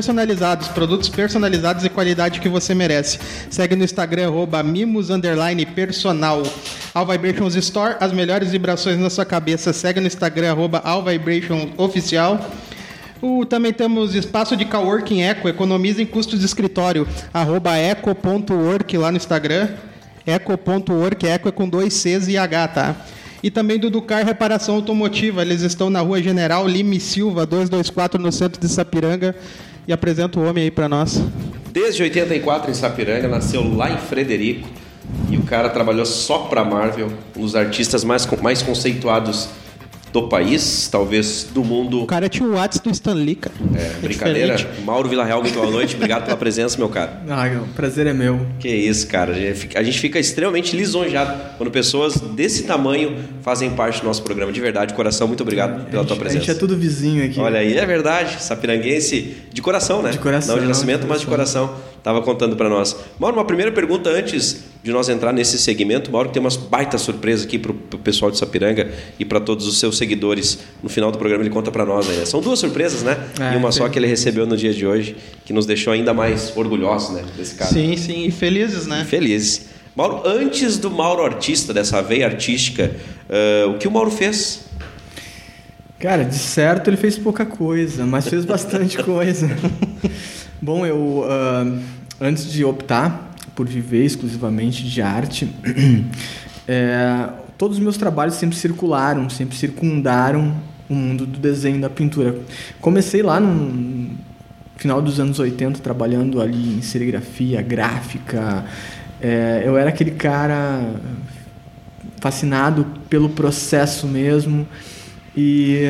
Personalizados, produtos personalizados e qualidade que você merece. Segue no Instagram, arroba mimos personal. All Vibrations Store, as melhores vibrações na sua cabeça. Segue no Instagram, arroba All Vibration Oficial. O, também temos espaço de coworking Eco, economiza em custos de escritório, arroba eco.work lá no Instagram. Eco.work, Eco é com dois Cs e H, tá? E também do Ducar Reparação Automotiva. Eles estão na rua General Lime Silva, 224, no centro de Sapiranga. E apresenta o homem aí para nós. Desde 84 em Sapiranga, nasceu lá em Frederico. E o cara trabalhou só para Marvel, um dos artistas mais, mais conceituados do país, talvez do mundo. O cara tinha o WhatsApp do Stan Lee, cara. É, brincadeira. Diferente. Mauro Villarreal, muito boa noite. Obrigado pela presença, meu cara. Ah, o prazer é meu. Que isso, cara. A gente fica extremamente lisonjeado quando pessoas desse tamanho fazem parte do nosso programa. De verdade, coração, muito obrigado pela gente, tua presença. A gente é tudo vizinho aqui. Olha aí, é verdade. Sapiranguense de coração, né? De coração. Não de nascimento, de mas de coração. Tava contando para nós. Mauro, uma primeira pergunta antes de nós entrar nesse segmento. Mauro tem umas baita surpresa aqui para o pessoal de Sapiranga e para todos os seus seguidores. No final do programa ele conta para nós. Né? São duas surpresas, né? É, e uma só que ele recebeu no dia de hoje, que nos deixou ainda mais orgulhosos, né? Desse cara. Sim, sim, e felizes, né? Felizes. Mauro, antes do Mauro artista, dessa veia artística, uh, o que o Mauro fez? Cara, de certo ele fez pouca coisa, mas fez bastante coisa. Bom, eu uh, antes de optar por viver exclusivamente de arte, é, todos os meus trabalhos sempre circularam, sempre circundaram o mundo do desenho da pintura. Comecei lá no final dos anos 80 trabalhando ali em serigrafia, gráfica. É, eu era aquele cara fascinado pelo processo mesmo e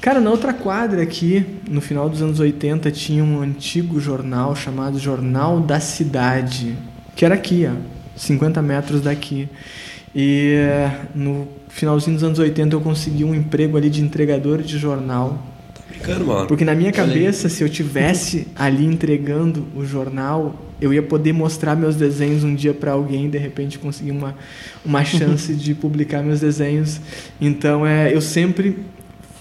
Cara, na outra quadra aqui, no final dos anos 80, tinha um antigo jornal chamado Jornal da Cidade, que era aqui, ó, 50 metros daqui. E no finalzinho dos anos 80 eu consegui um emprego ali de entregador de jornal. Tá brincando, mano. Porque na minha cabeça, se eu tivesse ali entregando o jornal, eu ia poder mostrar meus desenhos um dia para alguém de repente conseguir uma, uma chance de publicar meus desenhos. Então, é, eu sempre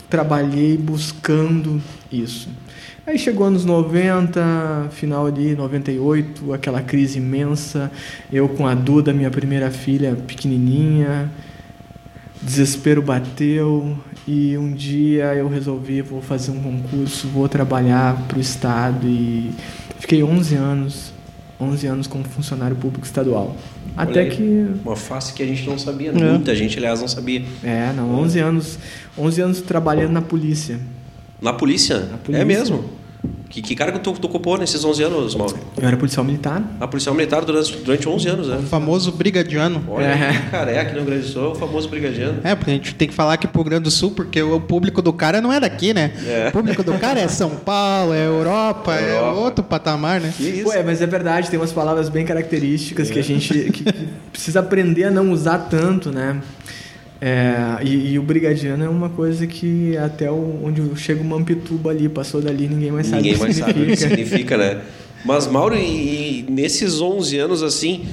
trabalhei buscando isso. Aí chegou anos 90, final ali, 98, aquela crise imensa, eu com a Duda, minha primeira filha, pequenininha, desespero bateu e um dia eu resolvi, vou fazer um concurso, vou trabalhar para o Estado e fiquei 11 anos, 11 anos como funcionário público estadual. Até aí, que. Uma face que a gente não sabia, é. muita gente, aliás, não sabia. É, não, 11 anos, 11 anos trabalhando na polícia. Na polícia? Na polícia. É mesmo? Que, que cara que tu, tu ocupou nesses 11 anos, Mauro? Eu era policial militar. Ah, policial militar durante, durante 11 anos, né? O famoso brigadiano. Olha, é. cara, é aqui no Rio Grande do Sul, é o famoso brigadiano. É, porque a gente tem que falar aqui pro Rio Grande do Sul, porque o público do cara não é daqui, né? É. O público do cara é São Paulo, é Europa, é Europa. é outro patamar, né? Que isso? Ué, mas é verdade, tem umas palavras bem características é. que a gente que, que precisa aprender a não usar tanto, né? É, e, e, o brigadiano é uma coisa que até o, onde chega o Mampituba ali, passou dali, ninguém mais sabe ninguém o que mais significa. sabe o que significa, né? Mas, Mauro, e, e nesses 11 anos, assim,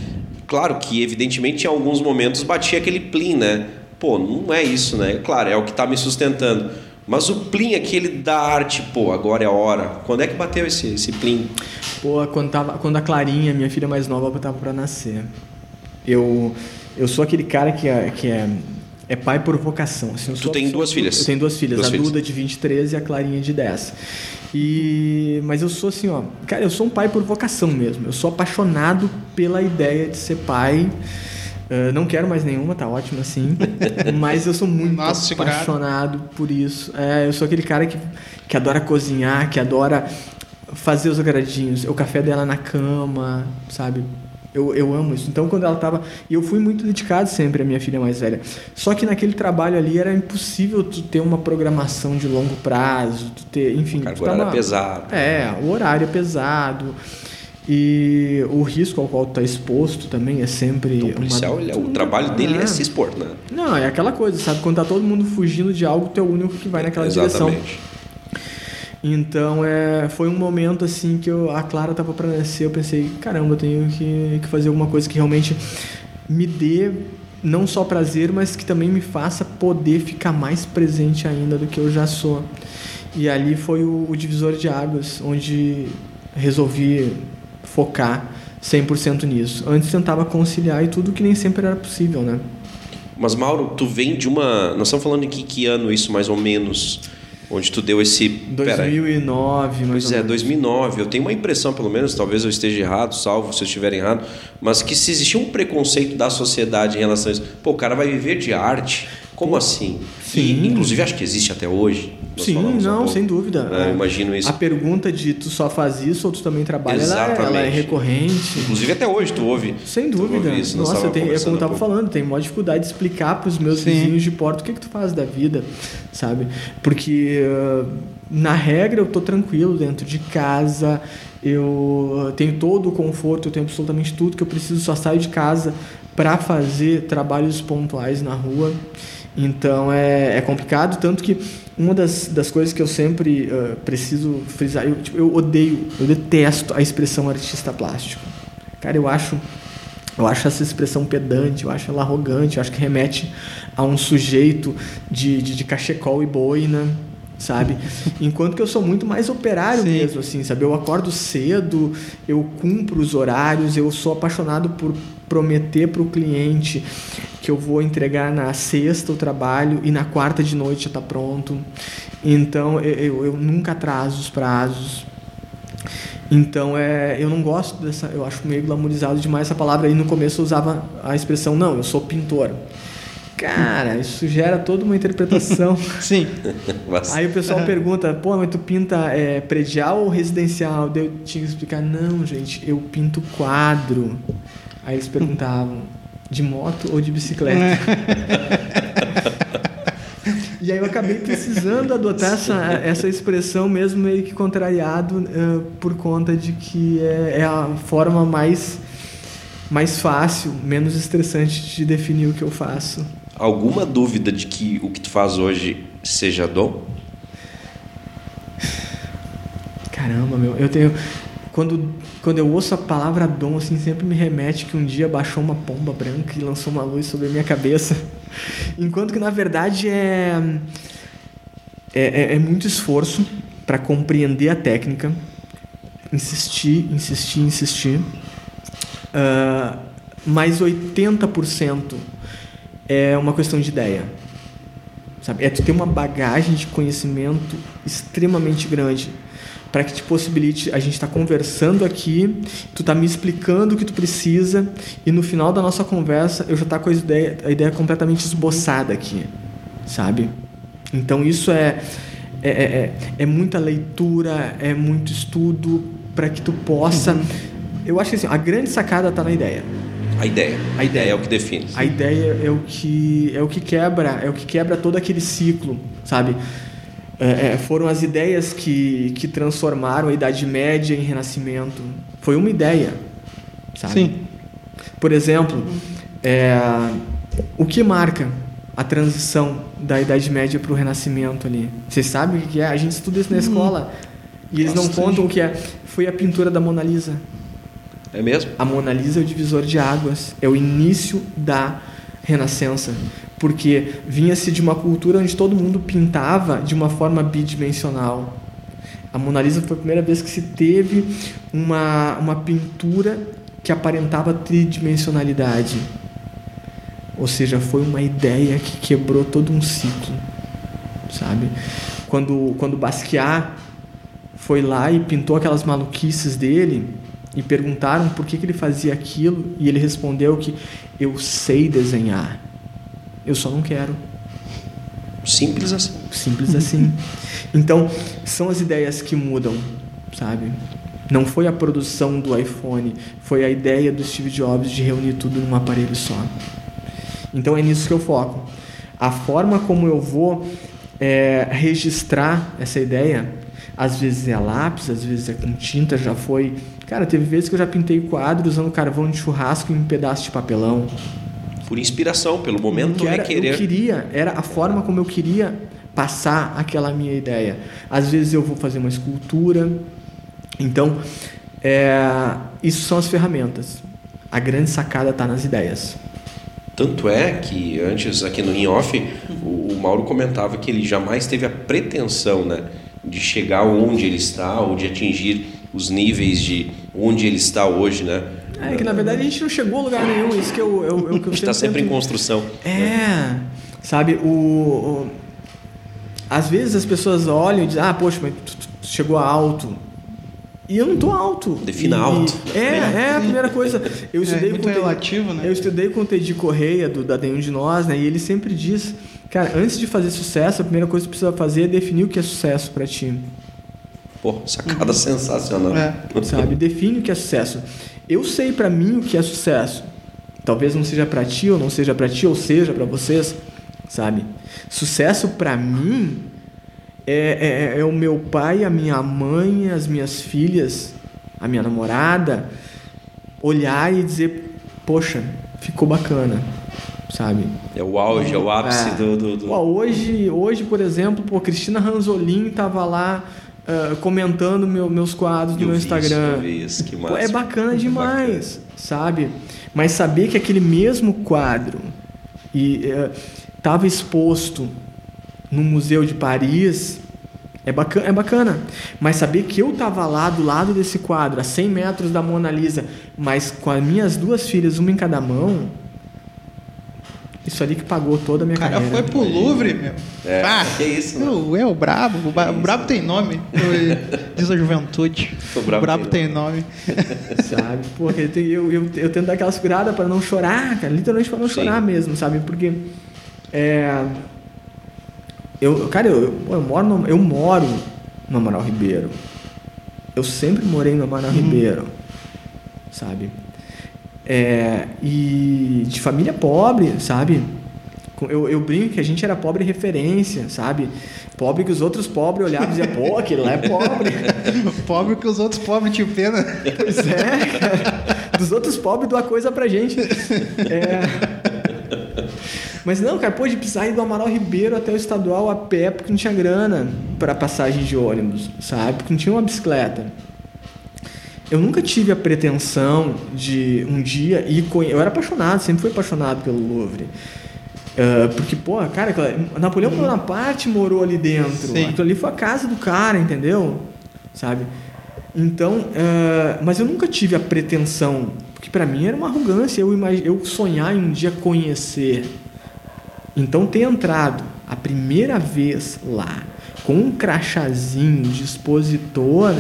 claro que, evidentemente, em alguns momentos batia aquele plim, né? Pô, não é isso, né? Claro, é o que está me sustentando. Mas o plim aquele da arte, pô, agora é a hora. Quando é que bateu esse, esse plim? Pô, quando, tava, quando a Clarinha, minha filha mais nova, estava para nascer. Eu, eu sou aquele cara que é, que é é pai por vocação. Assim, tu tem duas filhas? Eu tenho duas filhas, duas a filhas. Duda de 23 e a Clarinha de 10. E mas eu sou assim, ó, cara, eu sou um pai por vocação mesmo. Eu sou apaixonado pela ideia de ser pai. Uh, não quero mais nenhuma, tá ótimo assim. mas eu sou muito Nossa, apaixonado por isso. É, eu sou aquele cara que, que adora cozinhar, que adora fazer os agradinhos. O café dela na cama, sabe? Eu, eu amo isso. Então, quando ela estava. E eu fui muito dedicado sempre à minha filha mais velha. Só que naquele trabalho ali era impossível tu ter uma programação de longo prazo, tu ter. Enfim. O horário é pesado. É, o horário é pesado. E o risco ao qual tu está exposto também é sempre. Então, o policial, uma... o trabalho dele é. é se expor, né? Não, é aquela coisa, sabe? Quando tá todo mundo fugindo de algo, tu é o único que vai naquela Exatamente. direção. Então é, foi um momento assim que eu, a Clara estava para nascer, eu pensei, caramba, eu tenho que, que fazer alguma coisa que realmente me dê não só prazer, mas que também me faça poder ficar mais presente ainda do que eu já sou. E ali foi o, o divisor de águas, onde resolvi focar 100% nisso. Antes tentava conciliar e tudo que nem sempre era possível, né? Mas Mauro, tu vem de uma, nós estamos falando de que, que ano isso mais ou menos? Onde tu deu esse. 2009, mais Pois é, 2009. Eu tenho uma impressão, pelo menos, talvez eu esteja errado, salvo se eu estiver errado, mas que se existia um preconceito da sociedade em relação a isso. Pô, o cara vai viver de arte. Como assim? Sim. E, inclusive, acho que existe até hoje. Sim, não, sem dúvida. É, imagino isso. A pergunta de tu só faz isso ou tu também trabalha, ela, ela é recorrente. Inclusive, até hoje tu ouve. Sem dúvida. ouve isso, Nossa, tenho, é como eu há tava pouco. falando, tenho maior dificuldade de explicar para os meus Sim. vizinhos de porta o que, que tu faz da vida, sabe? Porque, uh, na regra, eu tô tranquilo dentro de casa, eu tenho todo o conforto, eu tenho absolutamente tudo que eu preciso, só saio de casa para fazer trabalhos pontuais na rua. Então é, é complicado, tanto que uma das, das coisas que eu sempre uh, preciso frisar, eu, tipo, eu odeio, eu detesto a expressão artista plástico. Cara, eu acho eu acho essa expressão pedante, eu acho ela arrogante, eu acho que remete a um sujeito de, de, de cachecol e boina, sabe? Enquanto que eu sou muito mais operário Sim. mesmo, assim, sabe? Eu acordo cedo, eu cumpro os horários, eu sou apaixonado por prometer para o cliente que eu vou entregar na sexta o trabalho e na quarta de noite já está pronto. Então eu, eu, nunca atraso os prazos. Então é, eu não gosto dessa, eu acho meio glamourizado demais essa palavra. Aí no começo eu usava a expressão não, eu sou pintor. Cara, isso gera toda uma interpretação. Sim. Aí o pessoal pergunta, pô, mas tu pinta é, predial ou residencial? Daí eu tinha que explicar, não, gente, eu pinto quadro. Aí eles perguntavam, de moto ou de bicicleta? E aí eu acabei precisando adotar essa, essa expressão mesmo meio que contrariado eh, por conta de que é, é a forma mais, mais fácil, menos estressante de definir o que eu faço. Alguma dúvida de que o que tu faz hoje seja dom? Caramba, meu, eu tenho. Quando, quando eu ouço a palavra dom, assim, sempre me remete que um dia baixou uma pomba branca e lançou uma luz sobre a minha cabeça. Enquanto que, na verdade, é. É, é- é muito esforço para compreender a técnica, insistir, insistir, insistir. Ah, mas 80% é uma questão de ideia. Sabe? É tu ter uma bagagem de conhecimento extremamente grande para que te possibilite a gente estar conversando aqui, tu tá me explicando o que tu precisa e no final da nossa conversa eu já tá com a ideia, a ideia completamente esboçada aqui, sabe? Então isso é é, é, é- é muita leitura, é muito estudo para que tu possa. Eu acho que assim, a grande sacada tá na ideia. A ideia. A ideia. é o que define. A ideia é o que é o que quebra, é o que quebra todo aquele ciclo, sabe? É, é, foram as ideias que, que transformaram a Idade Média em Renascimento. Foi uma ideia, sabe? Sim. Por exemplo, é, o que marca a transição da Idade Média para o Renascimento ali? Vocês sabem o que é? A gente estuda isso na escola e eles não bastante. contam o que é. Foi a pintura da Mona Lisa. É mesmo? A Mona Lisa é o divisor de águas, é o início da Renascença, porque vinha-se de uma cultura onde todo mundo pintava de uma forma bidimensional. A Mona Lisa foi a primeira vez que se teve uma, uma pintura que aparentava tridimensionalidade. Ou seja, foi uma ideia que quebrou todo um ciclo, sabe? Quando, quando Basquiat foi lá e pintou aquelas maluquices dele e perguntaram por que, que ele fazia aquilo e ele respondeu que eu sei desenhar, eu só não quero. Simples assim. Simples assim. Então, são as ideias que mudam, sabe? Não foi a produção do iPhone, foi a ideia do Steve Jobs de reunir tudo num aparelho só. Então é nisso que eu foco. A forma como eu vou é, registrar essa ideia, às vezes é lápis, às vezes é com tinta, já foi. Cara, teve vezes que eu já pintei quadro usando carvão de churrasco em um pedaço de papelão. Por inspiração, pelo momento Que era, requerer. Eu queria, era a forma como eu queria passar aquela minha ideia. Às vezes eu vou fazer uma escultura. Então, é, isso são as ferramentas. A grande sacada está nas ideias. Tanto é que antes aqui no In Off, o, o Mauro comentava que ele jamais teve a pretensão, né? de chegar onde ele está ou de atingir os níveis de onde ele está hoje, né? É que na verdade a gente não chegou a lugar nenhum, isso que eu, eu, eu, que eu A gente está sempre em construção. É, sabe, o, o- Às vezes as pessoas olham e dizem, ah, poxa, mas tu, tu- tu chegou alto. E eu não tô alto. Defina E- alto. É, é a primeira coisa. Eu estudei É muito com relativo, né? Eu estudei com o Teddy Correia, do, da Nenhum de Nós, né? E ele sempre diz, cara, antes de fazer sucesso, a primeira coisa que você precisa fazer é definir o que é sucesso pra ti. Pô, sacada sensacional. É. sabe? Define o que é sucesso. Eu sei pra mim o que é sucesso. Talvez não seja pra ti ou não seja pra ti ou seja pra vocês, sabe? Sucesso pra mim é, é, é o meu pai, a minha mãe, as minhas filhas, a minha namorada olhar e dizer, poxa, ficou bacana, sabe? É o auge, é o ápice É. do, do, do- hoje, hoje, por exemplo, pô, Cristina Ranzolin tava lá ah, comentando meu- meus quadros no Eu meu vi isso, Instagram. isso, que Pô, é bacana demais, sabe? Mas saber que aquele mesmo quadro e eh, tava exposto no museu de Paris é bacana, é bacana. Mas saber que eu tava lá do lado desse quadro, a 100 metros da Mona Lisa, mas com as minhas duas filhas, uma em cada mão, isso ali que pagou toda a minha O cara carreira. foi pro Louvre, meu. É, Ah, que isso, né? eu, eu, brabo. O, o brabo tem nome. Diz a juventude. O brabo tem tem nome. sabe? Pô, eu, eu, eu, eu tento dar aquela segurada para não chorar, cara, literalmente para não Sim. chorar mesmo, sabe? Porque é eu, cara, eu, eu, eu moro no, eu moro no Amaral Ribeiro. Eu sempre morei no Amaral Ribeiro, sabe? É, e de família pobre, sabe? Eu, eu brinco que a gente era pobre referência, sabe? Pobre que os outros pobres olhavam e diziam, pô, aquele lá é pobre. Pobre que os outros pobres tinham pena. Pois é, cara. Dos outros pobres doar coisa pra gente. É. Mas não, cara, pô, de precisar ir do Amaral Ribeiro até o estadual a pé porque não tinha grana pra passagem de ônibus, sabe? Porque não tinha uma bicicleta. Eu nunca tive a pretensão de um dia ir conhe... Eu era apaixonado, sempre fui apaixonado pelo Louvre. Ah, porque, pô, cara, Napoleão Bonaparte morou ali dentro. Sim. Aquilo ali foi a casa do cara, entendeu? Sabe? Então, ah, mas eu nunca tive a pretensão, porque pra mim era uma arrogância eu, imag... eu sonhar em um dia conhecer. Então, ter entrado a primeira vez lá com um crachazinho de expositor,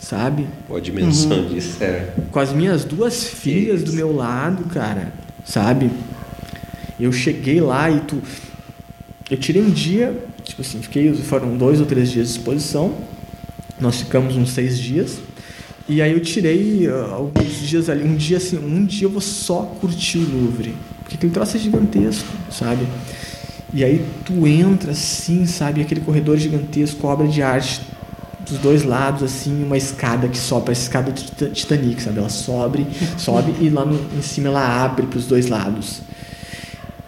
sabe? Pô, a dimensão disso é. com as minhas duas filhas do meu lado, cara, sabe? Eu cheguei lá e tu. Eu tirei um dia, tipo assim, fiquei, foram dois ou três dias de exposição. Nós ficamos uns seis dias. E aí eu tirei ah, alguns dias ali, um dia assim, um dia eu vou só curtir o Louvre. Porque aquele troço é gigantesco, sabe? E aí tu entra assim, sabe? Aquele corredor gigantesco, obra de arte dos dois lados, assim, uma escada que sobe, parece escada do Tita- Titanic, sabe? Ela sobe, sobe e lá no, em cima ela abre para os dois lados.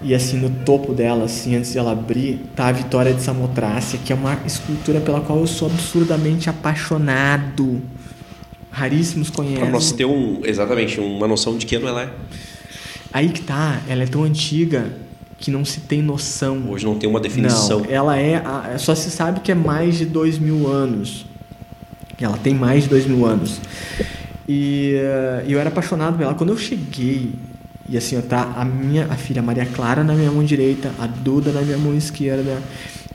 E assim, no topo dela, assim, antes de ela abrir, tá a Vitória de Samotrácia, que é uma escultura pela qual eu sou absurdamente apaixonado. Raríssimos conhecem. Pra nós ter um, exatamente uma noção de que ano ela é. Aí que tá, ela é tão antiga que não se tem noção. Hoje não tem uma definição. Não, ela é. a- Só se sabe que é mais de dois mil anos. Ela tem mais de dois mil anos. E eh, eu era apaixonado por ela. Quando eu cheguei, e assim, ó, tá a minha a filha Maria Clara na minha mão direita, a Duda na minha mão esquerda.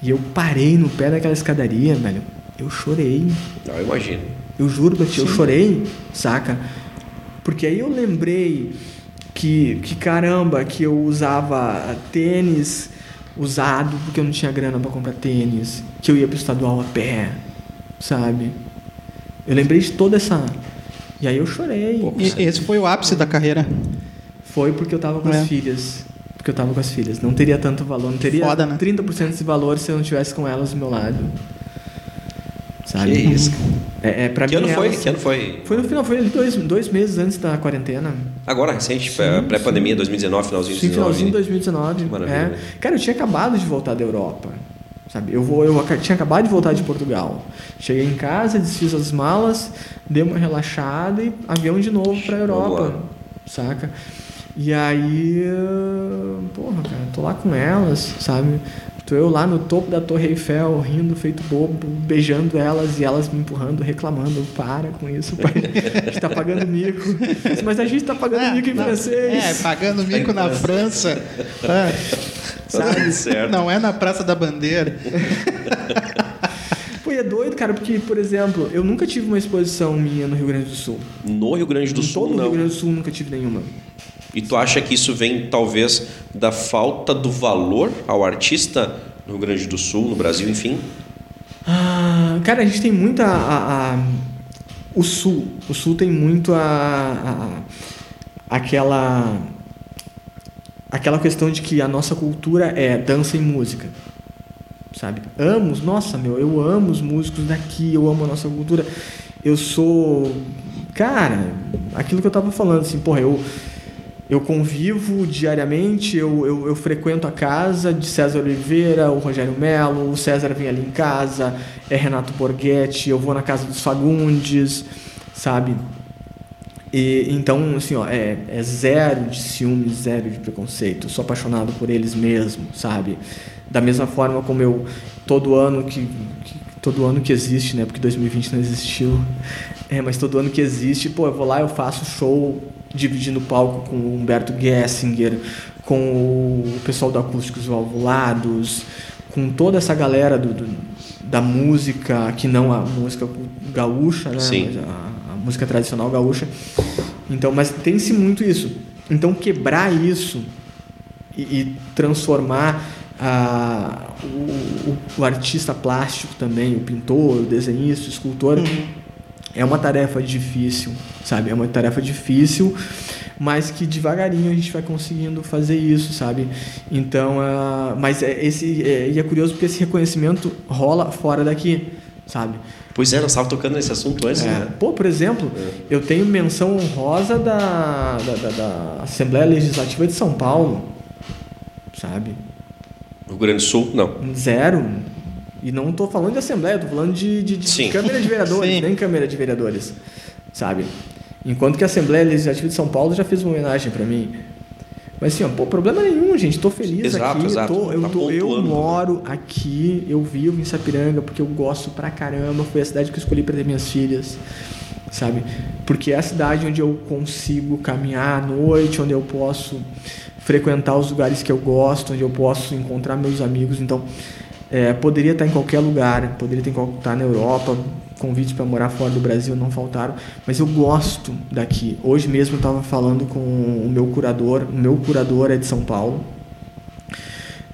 E eu parei no pé daquela escadaria, velho. Eu chorei. Não, eu imagino. Eu juro pra ti, eu chorei, saca? Porque aí eu lembrei que, que caramba, que eu usava tênis usado porque eu não tinha grana pra comprar tênis, que eu ia pro estadual a pé, sabe? Eu lembrei de toda essa. E aí eu chorei. Pô, E esse foi o ápice da carreira. Foi porque eu tava com É. as filhas. Porque eu tava com as filhas. Não teria tanto valor, não teria Foda, né? 30% desse valor se eu não tivesse com elas do meu lado. Sabe? Que isso. É, é, pra Que mim, ano foi? elas- Que ano foi? Foi no final, foi dois, dois meses antes da quarentena. Agora, recente, pré-pandemia, 2019, finalzinho de Sim, finalzinho de 2019. 2019. Maravilha. É. Cara, eu tinha acabado de voltar da Europa. Sabe? Eu, vou, eu tinha acabado de voltar de Portugal. Cheguei em casa, desfiz as malas, dei uma relaxada e avião de novo pra Vamos Europa. Saca? E aí, porra, cara, tô lá com elas, sabe? Tô eu lá no topo da Torre Eiffel, rindo, feito bobo, beijando elas e elas me empurrando, reclamando. Para com isso, pai. A gente tá pagando mico. Mas a gente tá pagando É, mico em não, francês. É, pagando mico na França. É, tudo certo. não é na Praça da Bandeira. Pô, é doido, cara, porque, por exemplo, eu nunca tive uma exposição minha no Rio Grande do Sul. No Rio Grande do em Sul, todo não. Rio Grande do Sul nunca tive nenhuma. E tu acha que isso vem, talvez, da falta do valor ao artista no Rio Grande do Sul, no Brasil, enfim? Ah, cara, a gente tem muita. A, a- o Sul. O Sul tem muito a, a- aquela. Aquela questão de que a nossa cultura é dança e música. Sabe? Amo, nossa, meu, eu amo os músicos daqui, eu amo a nossa cultura. Eu sou. Cara, aquilo que eu tava falando, assim, porra, eu. Eu convivo diariamente, eu, eu, eu frequento a casa de César Oliveira, o Rogério Melo, o César vem ali em casa, é Renato Borghetti, eu vou na casa dos Fagundes, sabe? E, então, assim, ó, é, é zero de ciúme, zero de preconceito. Eu sou apaixonado por eles mesmo, sabe? Da mesma forma como eu, todo ano que, que- todo ano que existe, né? Porque 2020 não existiu. É, mas todo ano que existe, pô, eu vou lá, eu faço show dividindo o palco com o Humberto Gessinger, com o pessoal do Acústicos Valvulados, com toda essa galera do, do- da música, que não a música gaúcha, né? Sim. A, a música tradicional gaúcha. Então, mas tem-se muito isso. Então, quebrar isso e, e transformar ah, o, o- o artista plástico também, o pintor, o desenhista, o escultor, é uma tarefa difícil, sabe? É uma tarefa difícil, mas que devagarinho a gente vai conseguindo fazer isso, sabe? Então, ah, mas é esse é, e é curioso porque esse reconhecimento rola fora daqui, sabe? Pois é, nós estávamos tocando nesse assunto antes, É. né? Pô, por exemplo, eu tenho menção honrosa da, da, da- da Assembleia Legislativa de São Paulo, sabe? Rio Grande do Sul, não. Zero. E não estou falando de Assembleia, estou falando de, de, de. Câmara de Vereadores, Sim. nem Câmara de Vereadores, sabe? Enquanto que a Assembleia Legislativa de São Paulo já fez uma homenagem para mim. Mas assim, ó, pô, problema nenhum, gente. Tô feliz Exato, aqui. exato. Tô, eu, Tá tô- eu pontuando, moro aqui, eu vivo em Sapiranga porque eu gosto pra caramba. Foi a cidade que eu escolhi para ter minhas filhas, sabe? Porque é a cidade onde eu consigo caminhar à noite, onde eu posso frequentar os lugares que eu gosto, onde eu posso encontrar meus amigos. Então, é, poderia estar em qualquer lugar, poderia estar na Europa, convites para morar fora do Brasil não faltaram, mas eu gosto daqui. Hoje mesmo eu estava falando com o meu curador, o meu curador é de São Paulo.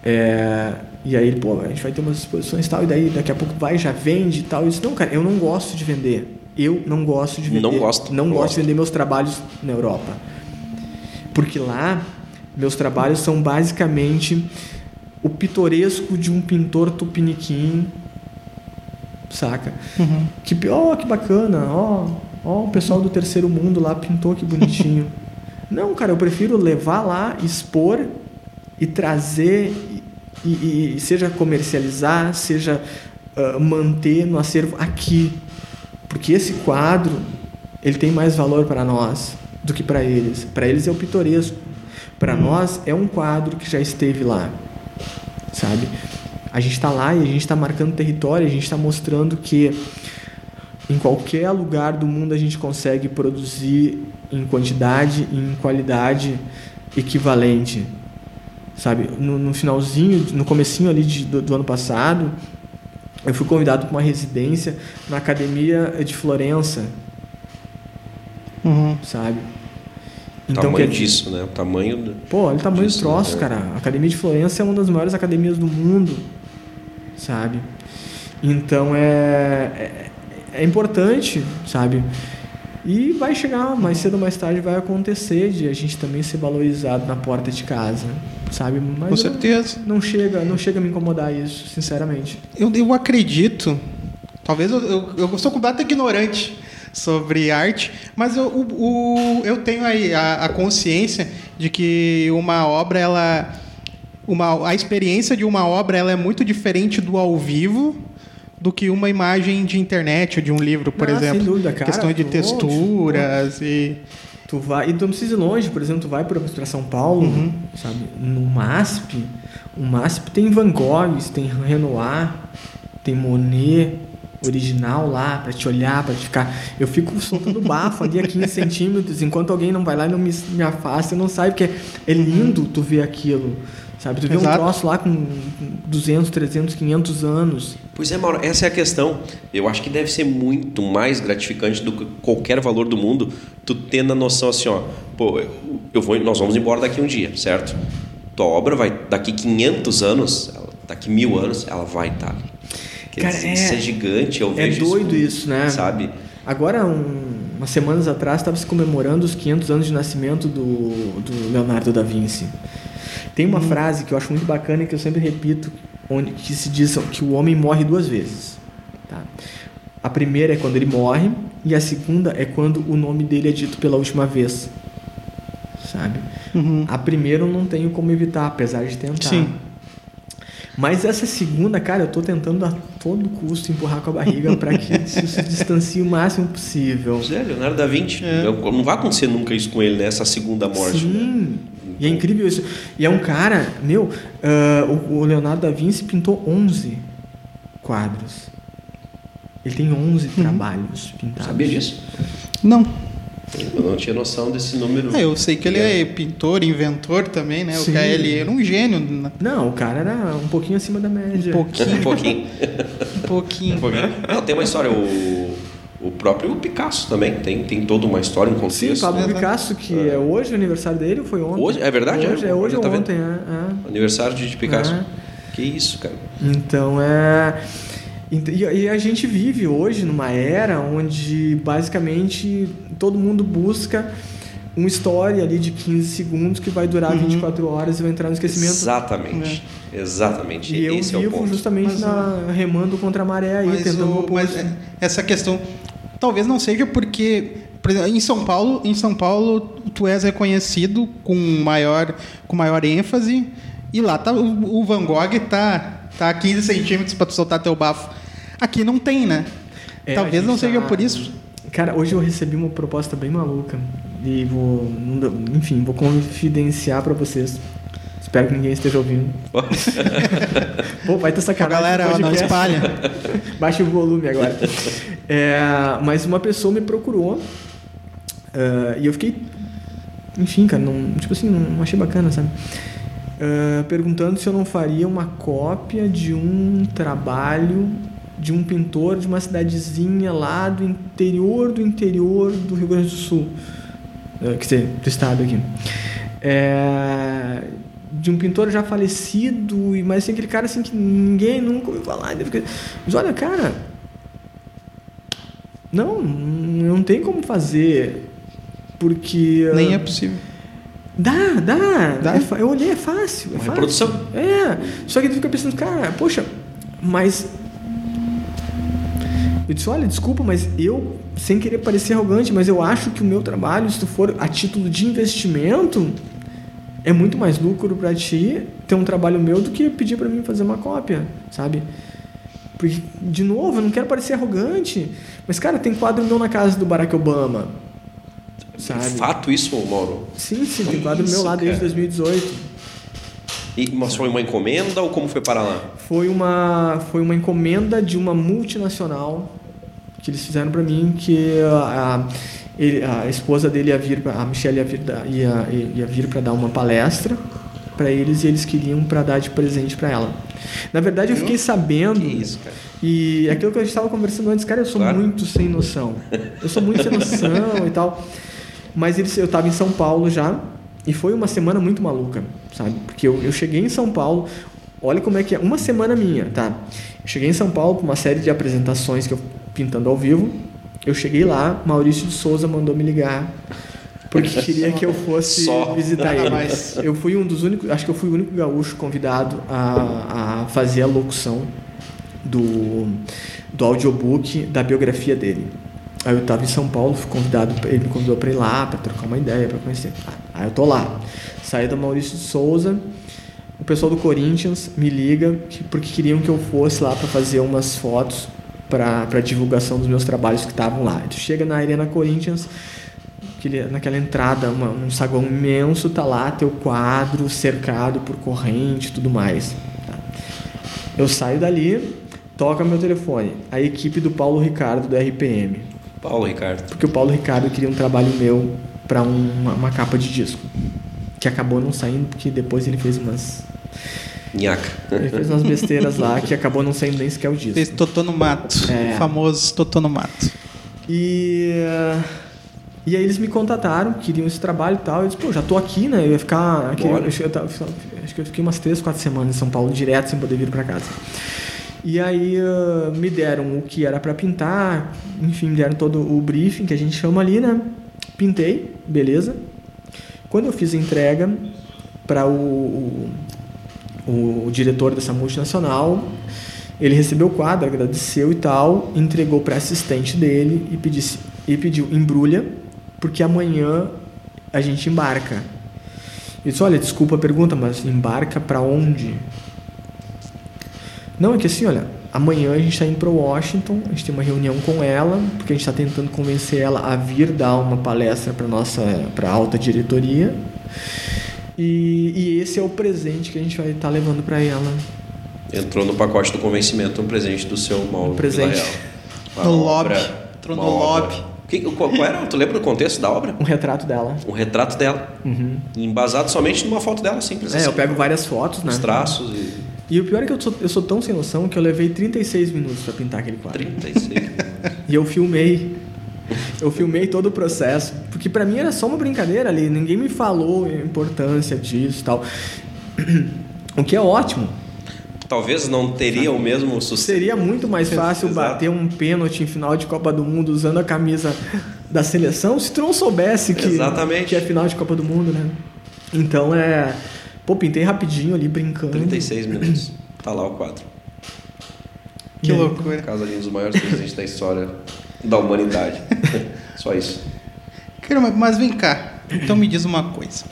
É, e aí ele, pô, a gente vai ter umas exposições e tal, e daí daqui a pouco vai, já vende e tal. Eu disse, não, cara, eu não gosto de vender. Eu não gosto de vender. Não gosto, Não não gosto gosto. de vender meus trabalhos na Europa. Porque lá, meus trabalhos são basicamente o pitoresco de um pintor tupiniquim, saca? Que, ó, que bacana, ó, ó, o pessoal do terceiro mundo lá pintou que bonitinho. Não, cara, eu prefiro levar lá, expor e trazer, e, e- e seja comercializar, seja ah, manter no acervo aqui. Porque esse quadro, ele tem mais valor para nós do que para eles. Para eles é o pitoresco. Para nós é um quadro que já esteve lá, sabe? A gente está lá e a gente está marcando território, a gente está mostrando que em qualquer lugar do mundo a gente consegue produzir em quantidade e em qualidade equivalente, sabe? No, no finalzinho, no comecinho ali de- do, do ano passado, eu fui convidado para uma residência na academia de Florença, Uhum. sabe? O tamanho quer dizer- disso, né? O tamanho. do- Pô, olha o tamanho do disso, troço, né? cara. A Academia de Florença é uma das maiores academias do mundo, sabe? Então é, é, é importante, sabe? E vai chegar, mais cedo ou mais tarde vai acontecer de a gente também ser valorizado na porta de casa, sabe? Mas Com certeza. Não, não chega, não chega a me incomodar isso, sinceramente. Eu, eu acredito, talvez eu, eu, eu sou completamente ignorante sobre arte, mas eu, o, o- eu tenho aí a, a consciência de que uma obra, ela, uma, a experiência de uma obra ela é muito diferente do ao vivo do que uma imagem de internet ou de um livro, por Ah, sem exemplo. dúvida, cara. Questões de texturas e Tu vai, e tu não precisa ir longe, por exemplo, tu vai para São Paulo, Uhum. sabe? No MASP, o MASP tem Van Gogh, tem Renoir, tem Monet original lá para te olhar, para te ficar. Eu fico soltando bafo ali a 15 centímetros, enquanto alguém não vai lá e não me, me afasta, eu não saio, porque é lindo tu ver aquilo. Sabe? Tu vê um Exato. troço lá com 200, 300, 500 anos. Pois é, Mauro, essa é a questão. Eu acho que deve ser muito mais gratificante do que qualquer valor do mundo tu tendo a noção assim, ó, pô, eu, vou, nós vamos embora daqui um dia, certo? Tua obra vai, daqui 500 anos, daqui mil anos, ela vai estar ali. Cara, dizer, é- isso é gigante, eu é vejo doido isso, né? Sabe? Agora, um- umas semanas atrás, estava se comemorando os 500 anos de nascimento do, do Leonardo da Vinci. Tem uma frase que eu acho muito bacana e que eu sempre repito, onde que se diz que o homem morre duas vezes. tá? A primeira é quando ele morre e a segunda é quando o nome dele é dito pela última vez. Sabe? Uhum. A primeira eu não tenho como evitar, apesar de tentar. Sim. Mas essa segunda, cara, eu tô tentando a todo custo empurrar com a barriga para que isso se distancie o máximo possível. Pois é, Leonardo da Vinci. É. Não, vai acontecer nunca isso com ele, né? Essa segunda morte. né? Sim. E é incrível isso. E é um cara, meu, ah, o, o Leonardo da Vinci pintou 11 quadros. Ele tem 11 trabalhos pintados. Sabia disso? Não. Eu não tinha noção desse número. É, eu sei que ele é pintor, inventor também, né? O Sim. cara, ele era um gênio. né? Não, o cara era um pouquinho acima da média. Um pouquinho. Um pouquinho. Um pouquinho. Um pouquinho. Não, tem uma história. O, o próprio Picasso também tem, tem toda uma história, um Sim, contexto. Pablo Exato. Picasso, que é hoje o aniversário dele, ou foi ontem? Hoje? É verdade? Hoje, É? é, hoje Olha, ou tá ontem, é, é. Aniversário de, de Picasso. É. Que isso, cara. Então é. E a gente vive hoje numa era onde basicamente todo mundo busca uma história ali de 15 segundos que vai durar 24 horas e vai entrar no esquecimento. Exatamente. Exatamente. E eu Esse é o vivo ponto. justamente Mas, na, remando contra a maré aí, Mas, tentando o- mas é- essa questão talvez não seja porque por exemplo, em São Paulo em São Paulo tu és reconhecido com maior com maior ênfase e lá tá o, o Van Gogh tá tá a 15 centímetros para tu soltar teu bafo aqui não tem né É, talvez não seja tá- por isso Cara, hoje eu recebi uma proposta bem maluca e vou, enfim, vou confidenciar pra vocês. Espero que ninguém esteja ouvindo. Pô, vai ter a sacanagem. galera não espalha Baixa o volume agora. É, mas uma pessoa me procurou ah, e eu fiquei, enfim, cara, não, tipo assim, não achei bacana, sabe? Ah, perguntando se eu não faria uma cópia de um trabalho de um pintor de uma cidadezinha lá do interior do interior do Rio Grande do Sul, Ah, quer dizer, do estado aqui. É, de um pintor já falecido, e mas assim, aquele cara assim que ninguém nunca ouviu falar. Mas olha, cara, não, não tem como fazer, porque ah, nem é possível Dá, dá. Dá? É eu olhei, é fácil. É Uma fácil. reprodução. É. Só que tu fica pensando, cara, poxa, mas. Eu disse, olha, desculpa, mas eu, sem querer parecer arrogante, mas eu acho que o meu trabalho, se tu for a título de investimento, é muito mais lucro pra ti ter um trabalho meu do que pedir pra mim fazer uma cópia, sabe? Porque, de novo, eu não quero parecer arrogante, mas, cara, tem quadro meu na casa do Barack Obama, sabe? Fato isso, Mauro? Sim, sim, tem quadro Isso, meu desde cara. 2018. E, mas foi uma encomenda ou como foi para lá? Foi uma, foi uma encomenda de uma multinacional que eles fizeram para mim, que a, a, a esposa dele ia vir, a Michelle ia vir, ia, ia vir para dar uma palestra para eles e eles queriam para dar de presente para ela. Na verdade, eu fiquei sabendo. Que isso, cara. E aquilo que a gente estava conversando antes, cara, eu sou Claro. muito sem noção. Eu sou muito sem noção e tal. Mas eles, eu estava em São Paulo já e foi uma semana muito maluca, sabe? Porque eu, eu cheguei em São Paulo, olha como é que é, uma semana minha, tá? Eu cheguei em São Paulo para uma série de apresentações que eu pintando ao vivo. Eu cheguei lá, Maurício de Souza mandou me ligar porque queria que eu fosse Só. visitar ele. mais. Eu fui um dos únicos, acho que eu fui o único gaúcho convidado a, a fazer a locução do, do audiobook da biografia dele. Aí eu estava em São Paulo, fui convidado, ele me convidou para ir lá, para trocar uma ideia, para conhecer. Ah, Aí eu tô lá. Saí da Maurício de Souza, o pessoal do Corinthians me liga que- porque queriam que eu fosse lá para fazer umas fotos para divulgação dos meus trabalhos que estavam lá. Tu chega na Arena Corinthians, naquela entrada, uma, um saguão imenso, tá lá teu quadro cercado por corrente e tudo mais. tá? Eu saio dali, toca meu telefone, a equipe do Paulo Ricardo do RPM, Paulo Ricardo. porque o Paulo Ricardo queria um trabalho meu para uma, uma capa de disco, que acabou não saindo porque depois ele fez umas Nhaca. ele fez umas besteiras lá que acabou não saindo nem sequer o disco. Fez Totô no Mato. É. O famoso Totô no Mato. E, e aí eles me contataram, queriam esse trabalho e tal. Eu disse, pô, já tô aqui, né? Eu ia ficar. Aqui, que eu tava- acho que eu fiquei umas três, quatro semanas em São Paulo, direto, sem poder vir pra casa. E aí eh, me deram o que era pra pintar, enfim, me deram todo o briefing que a gente chama ali, né? Pintei, beleza. Quando eu fiz a entrega para o, o, o diretor dessa multinacional, ele recebeu o quadro, agradeceu e tal, entregou para assistente dele e, pedisse, e pediu embrulha, porque amanhã a gente embarca. Ele disse, olha, desculpa a pergunta, mas embarca para onde? Não, é que assim, olha, amanhã a gente está indo para Washington, a gente tem uma reunião com ela, porque a gente está tentando convencer ela a vir dar uma palestra para nossa, para alta diretoria. E, e esse é o presente que a gente vai estar levando para ela. Entrou no pacote do convencimento um presente do seu Mauro Um presente. Villarreal. No obra- lobby. Entrou no lobby. Que- qual, qual era? Tu lembra do contexto da obra? Um retrato dela. Um retrato dela. Uhum. Embasado somente numa foto dela, simples É, assim. eu pego várias fotos, né? Os traços e E o pior é que eu sou, eu sou tão sem noção que eu levei 36 minutos para pintar aquele quadro. 36. E eu filmei. Eu filmei todo o processo. Porque pra mim era só uma brincadeira ali. Ninguém me falou a importância disso e tal. O que é ótimo. Talvez não teria o mesmo sucesso. Seria muito mais fácil Exato. bater um pênalti em final de Copa do Mundo usando a camisa da seleção se tu não soubesse que, Exatamente. que é final de Copa do Mundo, né? Então é. Pô, pintei rapidinho ali brincando. 36 minutos. Tá lá o quadro. Que aí? loucura. Casa ali um dos maiores presentes da história da humanidade. Só isso. Mas vem cá. Então me diz uma coisa.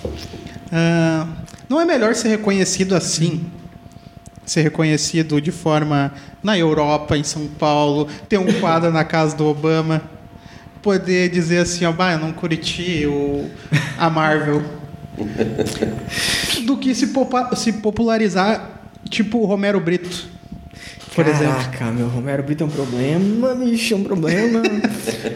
Ah, não é melhor ser reconhecido assim? Ser reconhecido de forma na Europa, em São Paulo, ter um quadro na casa do Obama, poder dizer assim, ó, bah, eu não curti o, a Marvel. Do que se, se popularizar, tipo o Romero Brito, por exemplo. Caraca, meu Romero Brito é um problema, bicho, é um problema.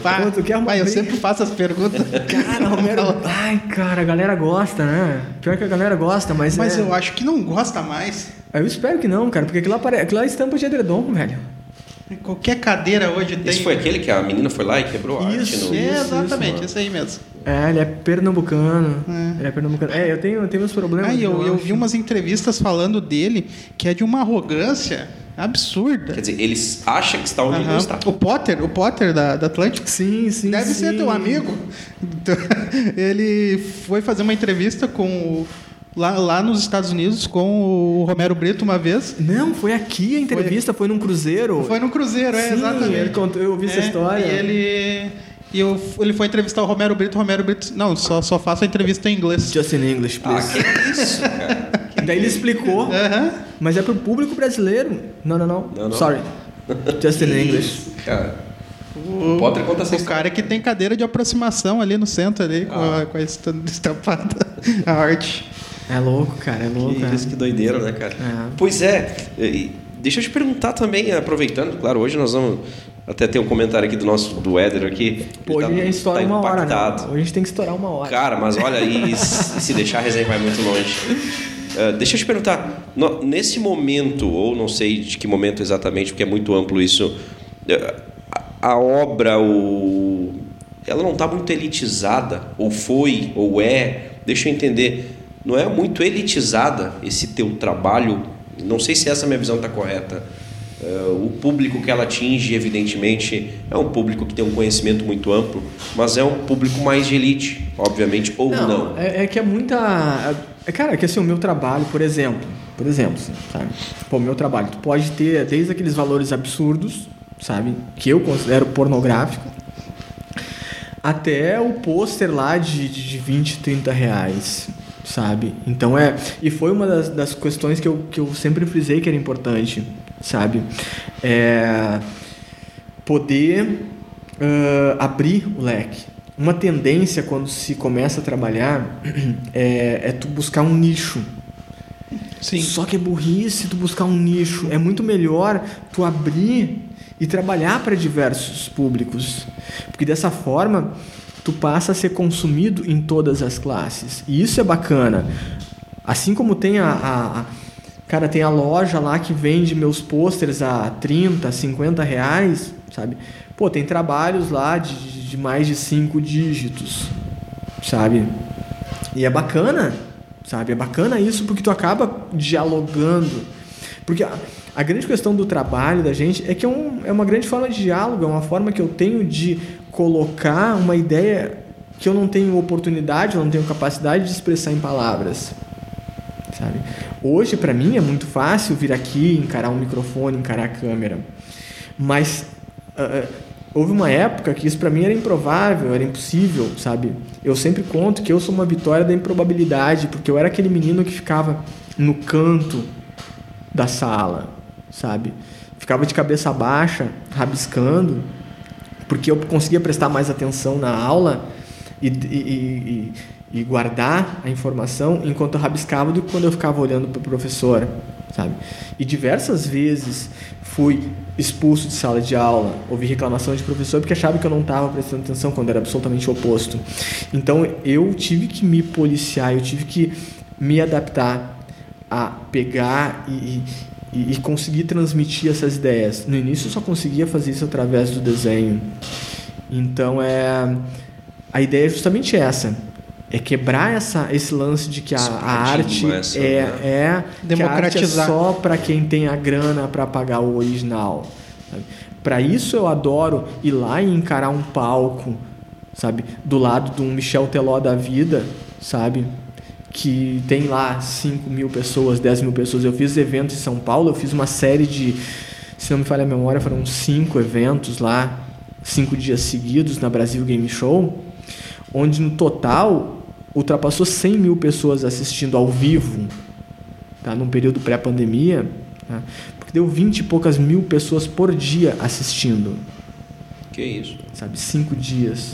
Pá, Pô, tu quer pá, eu sempre faço as perguntas. Cara, Romero. Ai, cara, a galera gosta, né? Pior que a galera gosta, mas. Mas é... eu acho que não gosta mais. Eu espero que não, cara, porque aquilo, aquilo é estampa de edredom, velho. Qualquer cadeira hoje tem. Esse foi aquele que a menina foi lá e quebrou a arte Isso, no... É, Isso, exatamente, isso, isso aí mesmo. É, ele é pernambucano. É. Ele é pernambucano. É, eu tenho, eu tenho meus problemas. Ah, eu, eu vi umas entrevistas falando dele que é de uma arrogância absurda. Quer dizer, eles acham que está onde não Aham. está. O Potter, o Potter da, da Atlântico, Sim, sim. deve sim. ser teu amigo. Ele foi fazer uma entrevista com o, lá, lá nos Estados Unidos com o Romero Brito uma vez. Não, foi aqui a entrevista, foi, num cruzeiro. Foi no Cruzeiro, é, Sim, exatamente. ele contou- eu ouvi essa É, história. E ele. E eu, ele foi entrevistar o Romero Brito, o Romero Brito. Não, só, só faço a entrevista em inglês. Just in English, Ah, please. que isso, cara. Daí ele explicou, Aham. mas é pro público brasileiro. Não, não, não. Não, não. Sorry. Just in English. Cara, o Potter conta essa O história. cara que tem cadeira de aproximação ali no centro, ali, com, Ah. a, com a esta- estampada, a arte. É louco, cara, é louco. Que, é. isso, que doideira, né, cara? É. Pois é. Deixa eu te perguntar também, aproveitando, claro, hoje nós vamos até ter um comentário aqui do nosso do Éder aqui. Pô, hoje Ele a gente estoura tá uma hora, né? Hoje a gente tem que estourar uma hora. Cara, mas olha, e, e se deixar a resenha vai muito longe. Ah, deixa eu te perguntar, no- nesse momento, ou não sei de que momento exatamente, porque é muito amplo isso, eh, a, a obra, o, ela não está muito elitizada, ou foi, ou é, deixa eu entender, não é muito elitizada esse teu trabalho, não sei se essa minha visão está correta. Eh, o público que ela atinge, evidentemente, é um público que tem um conhecimento muito amplo, mas é um público mais de elite, obviamente, ou não. É, é que é muita. É, cara, é que assim, o meu trabalho, por exemplo. Por exemplo, sabe? Pô, o meu trabalho, tu pode ter desde aqueles valores absurdos, sabe? Que eu considero pornográfico, até o pôster lá de, de de 20, 30 reais, sabe? Então é. E foi uma das, das questões que eu, que eu sempre frisei que era importante, sabe? É poder ah, abrir o leque. uma tendência quando se começa a trabalhar é, é tu buscar um nicho. Sim. Só que é burrice tu buscar um nicho. É muito melhor tu abrir e trabalhar para diversos públicos. Porque dessa forma tu passa a ser consumido em todas as classes. E isso é bacana. Assim como tem a, a, a cara, tem a loja lá que vende meus pôsteres a 30, 50 reais, sabe? Pô, tem trabalhos lá de, de mais de cinco dígitos, sabe? E é bacana, sabe? É bacana isso porque tu acaba dialogando. Porque a, a grande questão do trabalho da gente é que é, um, é uma grande forma de diálogo, é uma forma que eu tenho de colocar uma ideia que eu não tenho oportunidade, eu não tenho capacidade de expressar em palavras. Sabe? Hoje, para mim, é muito fácil vir aqui, encarar um microfone, encarar a câmera. Mas uh, houve uma época que isso para mim era improvável, era impossível, sabe? Eu sempre conto que eu sou uma vitória da improbabilidade, porque eu era aquele menino que ficava no canto da sala, sabe? Ficava de cabeça baixa, rabiscando, porque eu conseguia prestar mais atenção na aula e, e, e, e guardar a informação enquanto eu rabiscava do que quando eu ficava olhando para o professor, sabe? E diversas vezes fui expulso de sala de aula, ouvi reclamação de professor porque achava que eu não estava prestando atenção quando era absolutamente o oposto. Então eu tive que me policiar, eu tive que me adaptar a pegar e, e, e conseguir transmitir essas ideias. No início eu só conseguia fazer isso através do desenho. Então é a ideia é justamente essa. É quebrar essa, esse lance de que a, a arte essa, é, né? é democratizar. Que a arte é só para quem tem a grana para pagar o original. Para isso eu adoro ir lá e encarar um palco, sabe, do lado de um Michel Teló da vida, sabe, que tem lá 5 mil pessoas, 10 mil pessoas. Eu fiz eventos em São Paulo, eu fiz uma série de, se não me falha a memória, foram cinco eventos lá, cinco dias seguidos na Brasil Game Show, onde no total ultrapassou 100 mil pessoas assistindo ao vivo, tá? num período pré-pandemia, tá? porque deu 20 e poucas mil pessoas por dia assistindo. Que isso? Sabe, cinco dias.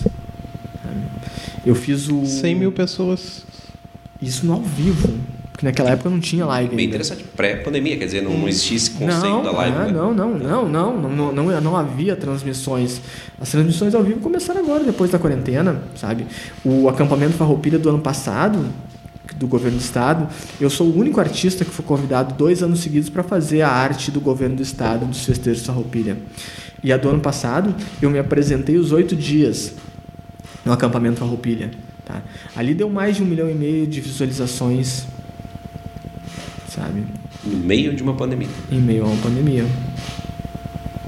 Eu fiz o. 100 mil pessoas isso no ao vivo. Porque naquela época não tinha live. Bem interessante. Pré-pandemia, quer dizer, não, não existia esse conceito não, da live. Ah, né? não, não, não, não, não, não, não, havia transmissões. As transmissões ao vivo começaram agora, depois da quarentena, sabe? O acampamento Farroupilha do ano passado, do governo do estado, eu sou o único artista que foi convidado dois anos seguidos para fazer a arte do governo do estado dos festejos Farroupilha. E a do ano passado, eu me apresentei os oito dias no acampamento Farroupilha. Tá? Ali deu mais de um milhão e meio de visualizações, sabe? No meio de uma pandemia. Em meio a uma pandemia.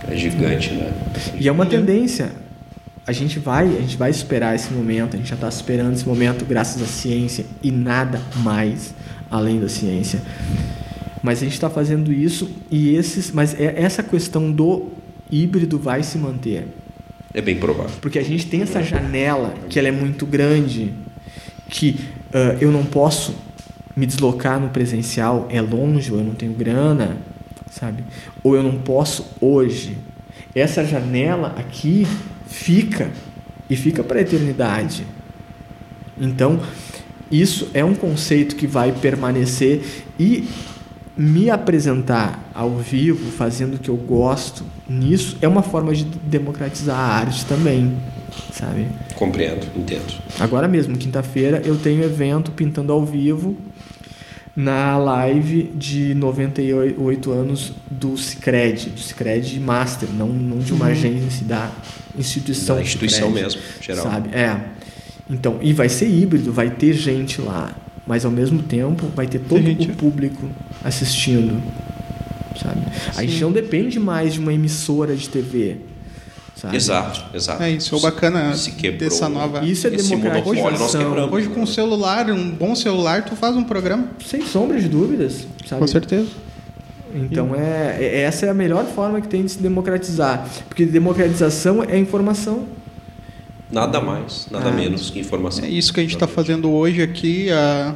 É gigante, né? E é uma tendência. A gente vai, a gente vai esperar esse momento. A gente já está esperando esse momento graças à ciência e nada mais além da ciência. Mas a gente está fazendo isso e esses, mas é essa questão do híbrido vai se manter. É bem provável. Porque a gente tem essa janela que ela é muito grande, que uh, eu não posso me deslocar no presencial, é longe, ou eu não tenho grana, sabe? Ou eu não posso hoje. Essa janela aqui fica e fica para a eternidade. Então, isso é um conceito que vai permanecer e me apresentar ao vivo, fazendo o que eu gosto, nisso é uma forma de democratizar a arte também, sabe? Compreendo, entendo. Agora mesmo, quinta-feira, eu tenho evento pintando ao vivo na live de 98 anos do Cicred, do Cicred Master, não, não de uma uhum. agência da instituição. Da instituição Cicred, mesmo, geral. Sabe? É. Então, e vai ser híbrido, vai ter gente lá mas ao mesmo tempo vai ter todo gente... o público assistindo, sabe? Sim. A gente não depende mais de uma emissora de TV. Sabe? Exato, exato. É isso, é o bacana se quebrou, dessa nova. Isso é democratização. Hoje, com um celular, um bom celular, tu faz um programa. Sem sombra de dúvidas, sabe? Com certeza. Então é, é, essa é a melhor forma que tem de se democratizar, porque democratização é informação. Nada mais, nada ah, menos que informação. É isso que a gente está fazendo hoje aqui há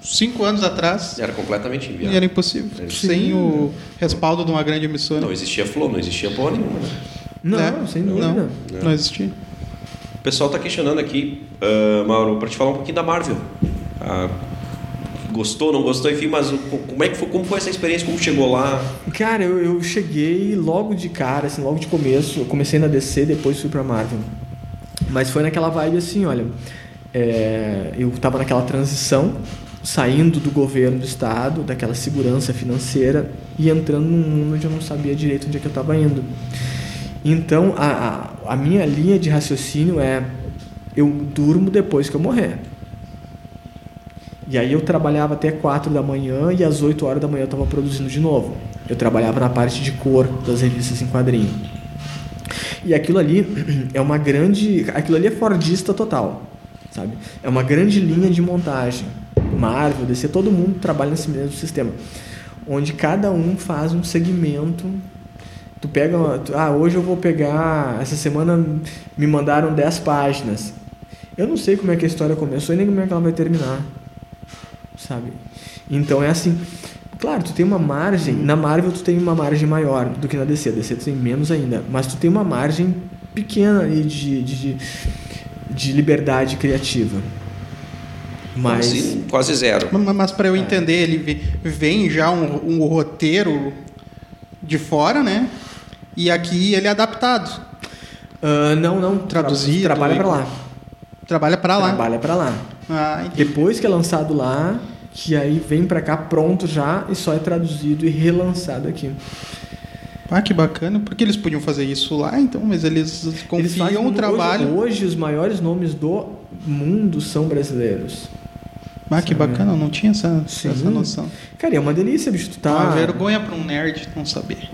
cinco anos atrás. Era completamente inviável. Era impossível. Era Sem o respaldo de uma grande emissora. Não existia Flow, não existia porra nenhuma. Né? Não, é, sem dúvida. Não, não, não existia. pessoal está questionando aqui, uh, Mauro, para te falar um pouquinho da Marvel. Uh, gostou, não gostou, enfim, mas como é que foi, como foi essa experiência, como chegou lá? Cara, eu, eu cheguei logo de cara, assim, logo de começo, eu comecei na DC, depois fui pra Marvel. Mas foi naquela vibe assim, olha, é, eu tava naquela transição, saindo do governo do estado, daquela segurança financeira e entrando num mundo onde eu não sabia direito onde é que eu estava indo. Então, a, a, a minha linha de raciocínio é: eu durmo depois que eu morrer. E aí eu trabalhava até 4 da manhã e às 8 horas da manhã eu estava produzindo de novo. Eu trabalhava na parte de cor das revistas em quadrinho. E aquilo ali é uma grande. Aquilo ali é Fordista total. Sabe? É uma grande linha de montagem. Marvel, DC, todo mundo trabalha nesse mesmo sistema. Onde cada um faz um segmento. Tu pega. Ah, hoje eu vou pegar. Essa semana me mandaram 10 páginas. Eu não sei como é que a história começou e nem como é que ela vai terminar sabe? Então é assim. Claro, tu tem uma margem. Na Marvel tu tem uma margem maior do que na DC. A DC tu tem menos ainda. Mas tu tem uma margem pequena aí de, de, de liberdade criativa. Mas... Quase, quase zero. Mas, mas para eu é. entender, ele vem já um, um roteiro de fora, né? E aqui ele é adaptado. Uh, não, não. Traduzido. Trabalha para lá. Trabalha para lá. Trabalha para lá. Ah, Depois que é lançado lá, que aí vem para cá pronto já e só é traduzido e relançado aqui. Ah, que bacana, porque eles podiam fazer isso lá, então, mas eles confiam eles o trabalho. Hoje, hoje, os maiores nomes do mundo são brasileiros. Ah, que bacana, eu não tinha essa, essa noção. Cara, é uma delícia, bicho. Tu tá... Uma vergonha para um nerd não saber.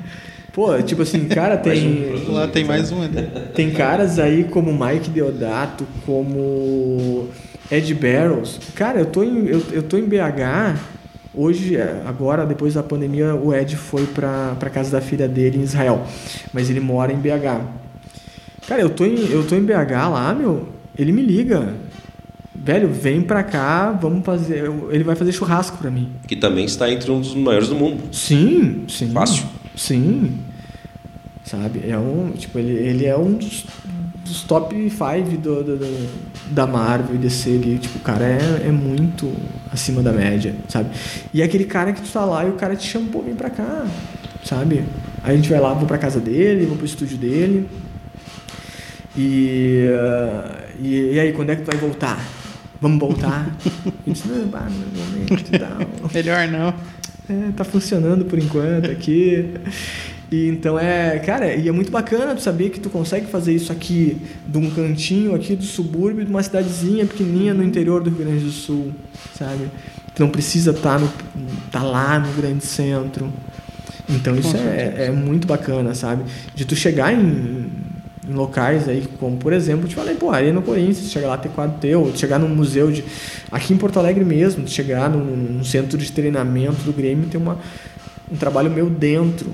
Pô, tipo assim, cara, tem. Um lá tem mais um ali. Tem caras aí como Mike Deodato, como Ed Barrows. Cara, eu tô em, eu, eu tô em BH. Hoje, é, agora, depois da pandemia, o Ed foi pra, pra casa da filha dele em Israel. Mas ele mora em BH. Cara, eu tô em, eu tô em BH lá, meu. Ele me liga. Velho, vem pra cá, vamos fazer. Ele vai fazer churrasco pra mim. Que também está entre um dos maiores do mundo. Sim, sim. Fácil. Sim. Sabe? É um, tipo, ele, ele é um dos, dos top 5 do, do, do, da Marvel e DC ali. Tipo, o cara é, é muito acima da média, sabe? E é aquele cara que tu tá lá e o cara te chama, pô, vem pra cá, sabe? Aí a gente vai lá, vou pra casa dele, vou pro estúdio dele. E, uh, e, e, aí, quando é que tu vai voltar? Vamos voltar? disse, não, bah, no momento e tal. Melhor não é, tá funcionando por enquanto aqui. E então é, cara, e é muito bacana tu saber que tu consegue fazer isso aqui de um cantinho aqui do subúrbio de uma cidadezinha pequenininha no interior do Rio Grande do Sul, sabe? Tu não precisa estar tá tá lá no grande centro. Então isso é, é muito bacana, sabe? De tu chegar em, em locais aí, como por exemplo, te falei, pô, Arena Corinthians, chegar lá ter quadro teu, chegar num museu de. Aqui em Porto Alegre mesmo, chegar num, num, centro de treinamento do Grêmio, tem uma, um trabalho meu dentro.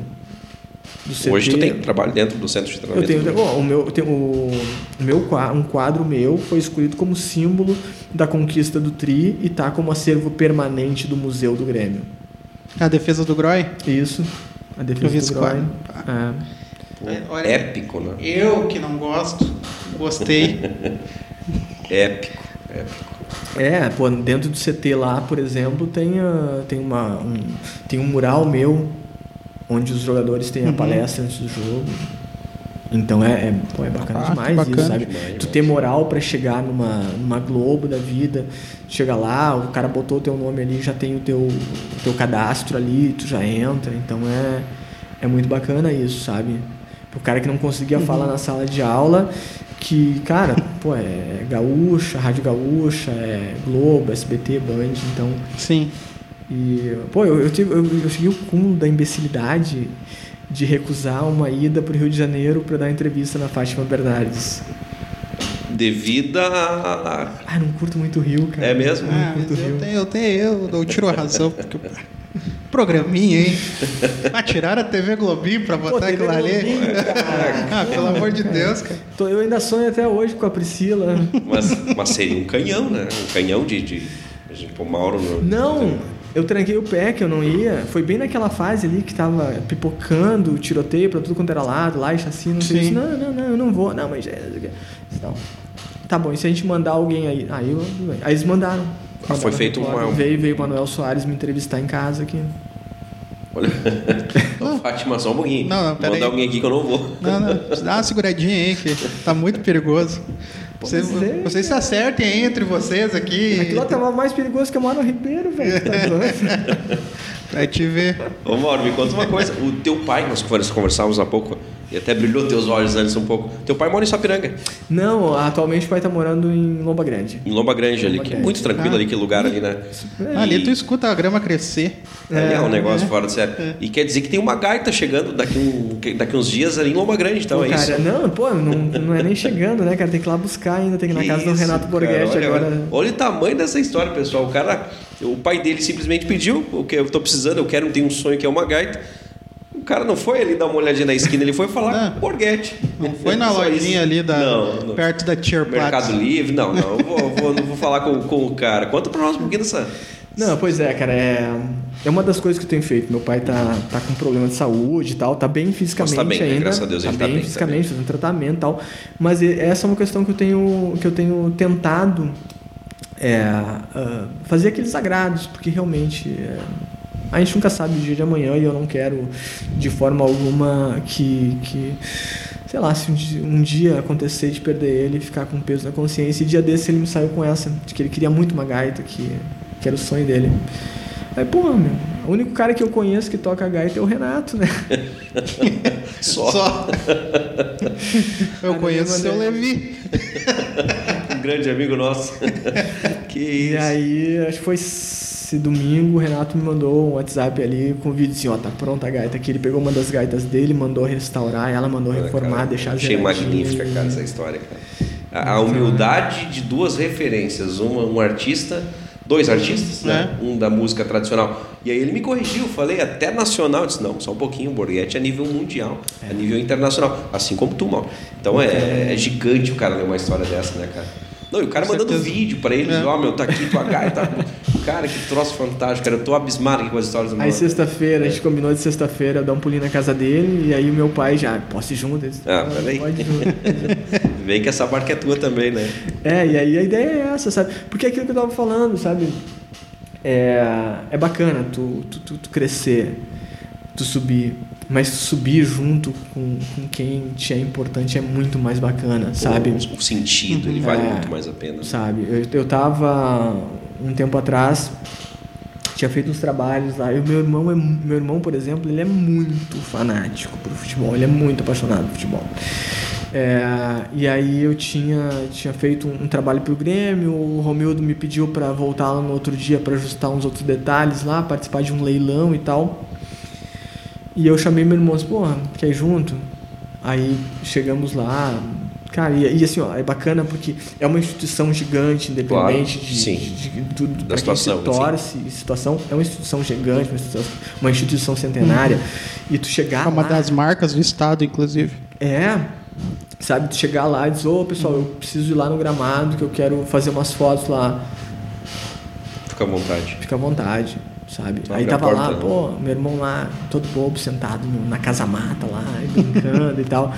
Do CT. Hoje tu tem trabalho dentro do centro de treinamento? Eu tenho, o meu, tenho, o, meu um quadro meu foi escolhido como símbolo da conquista do Tri e tá como acervo permanente do Museu do Grêmio. A defesa do Groy? Isso. A defesa do Groy. É. É, olha, épico, né? Eu que não gosto, gostei. épico, épico. É, pô, dentro do CT lá, por exemplo, tem, uh, tem, uma, um, tem um mural meu onde os jogadores têm a uhum. palestra antes do jogo. Então é, é, pô, é bacana ah, demais bacana. isso, sabe? Demais, tu ter moral para chegar numa, numa Globo da vida, chega lá, o cara botou o teu nome ali, já tem o teu, o teu cadastro ali, tu já entra, então é, é muito bacana isso, sabe? O cara que não conseguia uhum. falar na sala de aula, que, cara, pô, é gaúcha, Rádio Gaúcha, é Globo, SBT, Band, então. Sim. E, pô, eu, eu, tive, eu, eu cheguei o cúmulo da imbecilidade de recusar uma ida para o Rio de Janeiro para dar entrevista na Fátima Bernardes. Devido a. Ah, não curto muito o Rio, cara. É mesmo? Ah, eu, tenho, eu, tenho, eu, eu tiro a razão, porque Programinha, hein? Ah, tiraram a TV Globinho pra botar Pô, aquilo ali? ah, pelo amor de Deus, cara. Eu ainda sonho até hoje com a Priscila. Mas, mas seria um canhão, né? Um canhão de. de, de o Mauro. No... Não! Eu tranquei o pé que eu não ia. Foi bem naquela fase ali que tava pipocando, tiroteio pra tudo quanto era lado, lá e chassi, não sei. Não, não, não, eu não vou. Não, mas. é, Então, tá bom, e se a gente mandar alguém aí? Aí, eu, aí eles mandaram. Ah, foi feito uma- Veio, veio o Manuel Soares me entrevistar em casa aqui. Olha. Ô, Fátima, só um pouquinho. Não, não, aí. alguém aqui que eu não vou. Não, não. Dá uma seguradinha aí, que tá muito perigoso. Vocês, é, vocês se acertem entre vocês aqui. Aquilo lá tava mais perigoso que a Mano Ribeiro, velho. Tá Pra te ver. Ô, Mauro, me conta uma coisa. O teu pai, nós convers- conversávamos há pouco, e até brilhou teus olhos antes um pouco. Teu pai mora em Sapiranga, não, atualmente o pai tá morando em Lomba Grande. em Lomba Grande ali, Lomba que é Grande. muito tranquilo Ah. ali, que lugar ali, né? É, Ali tu escuta a grama crescer. Ali é um É, negócio fora de sério. E quer dizer que tem uma gaita chegando daqui, um, daqui uns dias ali em Lomba Grande, então Pô, é cara, isso. não, pô, não, não é nem chegando, né, cara? Tem que ir lá buscar ainda, tem que ir na Que casa do isso, Renato cara, Borghetti agora. Olha, olha o tamanho dessa história, pessoal. O cara, o pai dele simplesmente pediu o que eu tô precisando, eu quero, tenho um sonho que é uma gaita. O cara não foi ali dar uma olhadinha na esquina, ele foi falar Não. com o Borghetti. Não foi na lojinha ali da, Não, não. perto da Tierplatz. Mercado Livre, não, não. Eu vou, vou- não vou falar com, com o cara. Conta pra nós um pouquinho dessa. Não, pois é, cara, é, é uma das coisas que eu tenho feito. Meu pai tá, tá com problema de saúde e tal, tá bem fisicamente Mas tá bem, né? ainda. Graças a Deus tá ele tá bem bem, tá fisicamente, fazendo tratamento e tal. Mas essa é uma questão que eu tenho, que eu tenho tentado é, ah, fazer aqueles agrados, porque realmente é, a gente nunca sabe o dia de amanhã e eu não quero de forma alguma que, que sei lá, se um dia, um dia acontecer de perder ele e ficar com peso na consciência. E dia desse ele me saiu com essa, de que ele queria muito uma gaita, que, que era o sonho dele. Aí, porra, meu, o único cara que eu conheço que toca gaita é o Renato, né? Só, Só. Eu conheço o eu seu mandei- Levi. grande amigo nosso. que E isso. aí, acho que foi esse domingo, o Renato me mandou um WhatsApp ali com um vídeo assim, ó, tá pronta a gaita aqui. Ele pegou uma das gaitas dele, mandou restaurar, ela mandou Olha, reformar, cara, deixar Achei magnífica, cara, essa história, cara. A, a humildade de duas referências, uma, um artista, dois artistas, né? Um da música tradicional. E aí ele me corrigiu, falei até nacional, eu disse, não, só um pouquinho, o Borghetti é nível mundial, é, nível internacional, assim como tu, mal. Então é, é gigante o cara ler uma história dessa, né, cara? Não, e o cara Com mandando certeza. vídeo pra eles, É. ó, meu, tá aqui tua gaita. cara, que troço fantástico, cara. Eu tô abismado aqui com as histórias do Aí sexta-feira, a gente combinou de sexta-feira dar um pulinho na casa dele, e aí o meu pai já, posso ir junto? Disse, Ah, "Pode, peraí. Pode ir junto. Vem que essa barca é tua também, né? É, e aí a ideia é essa, sabe? Porque é aquilo que eu tava falando, sabe? É, é bacana tu, tu, tu, tu crescer, tu subir, mas subir junto com, com quem te é importante é muito mais bacana, sabe? O, o sentido, ele vale É. muito mais a pena. Sabe? Eu, eu tava um tempo atrás, tinha feito uns trabalhos lá. E o meu irmão, é, meu irmão, por exemplo, ele é muito fanático pro futebol. Ele é muito apaixonado por futebol. É, e aí eu tinha, tinha feito um, um trabalho pro Grêmio. O Romildo me pediu para voltar lá no outro dia para ajustar uns outros detalhes lá, participar de um leilão e tal. E eu chamei meu irmão e disse, porra, quer ir junto? Aí chegamos lá, cara, e, e assim, ó, é bacana porque é uma instituição gigante, independente Claro, de, sim. de, de tudo, Da pra quem se situação, torce, situação, é uma instituição gigante, uma instituição, uma instituição centenária, e tu chegar É uma lá, das marcas do estado, inclusive. é, sabe, tu chegar lá e dizer, ô pessoal, eu preciso ir lá no gramado, que eu quero fazer umas fotos lá, Fica à vontade. fica à vontade, sabe? Abre Aí tava lá, porta, né? pô, meu irmão lá, todo bobo, sentado na casa mata lá, brincando e tal,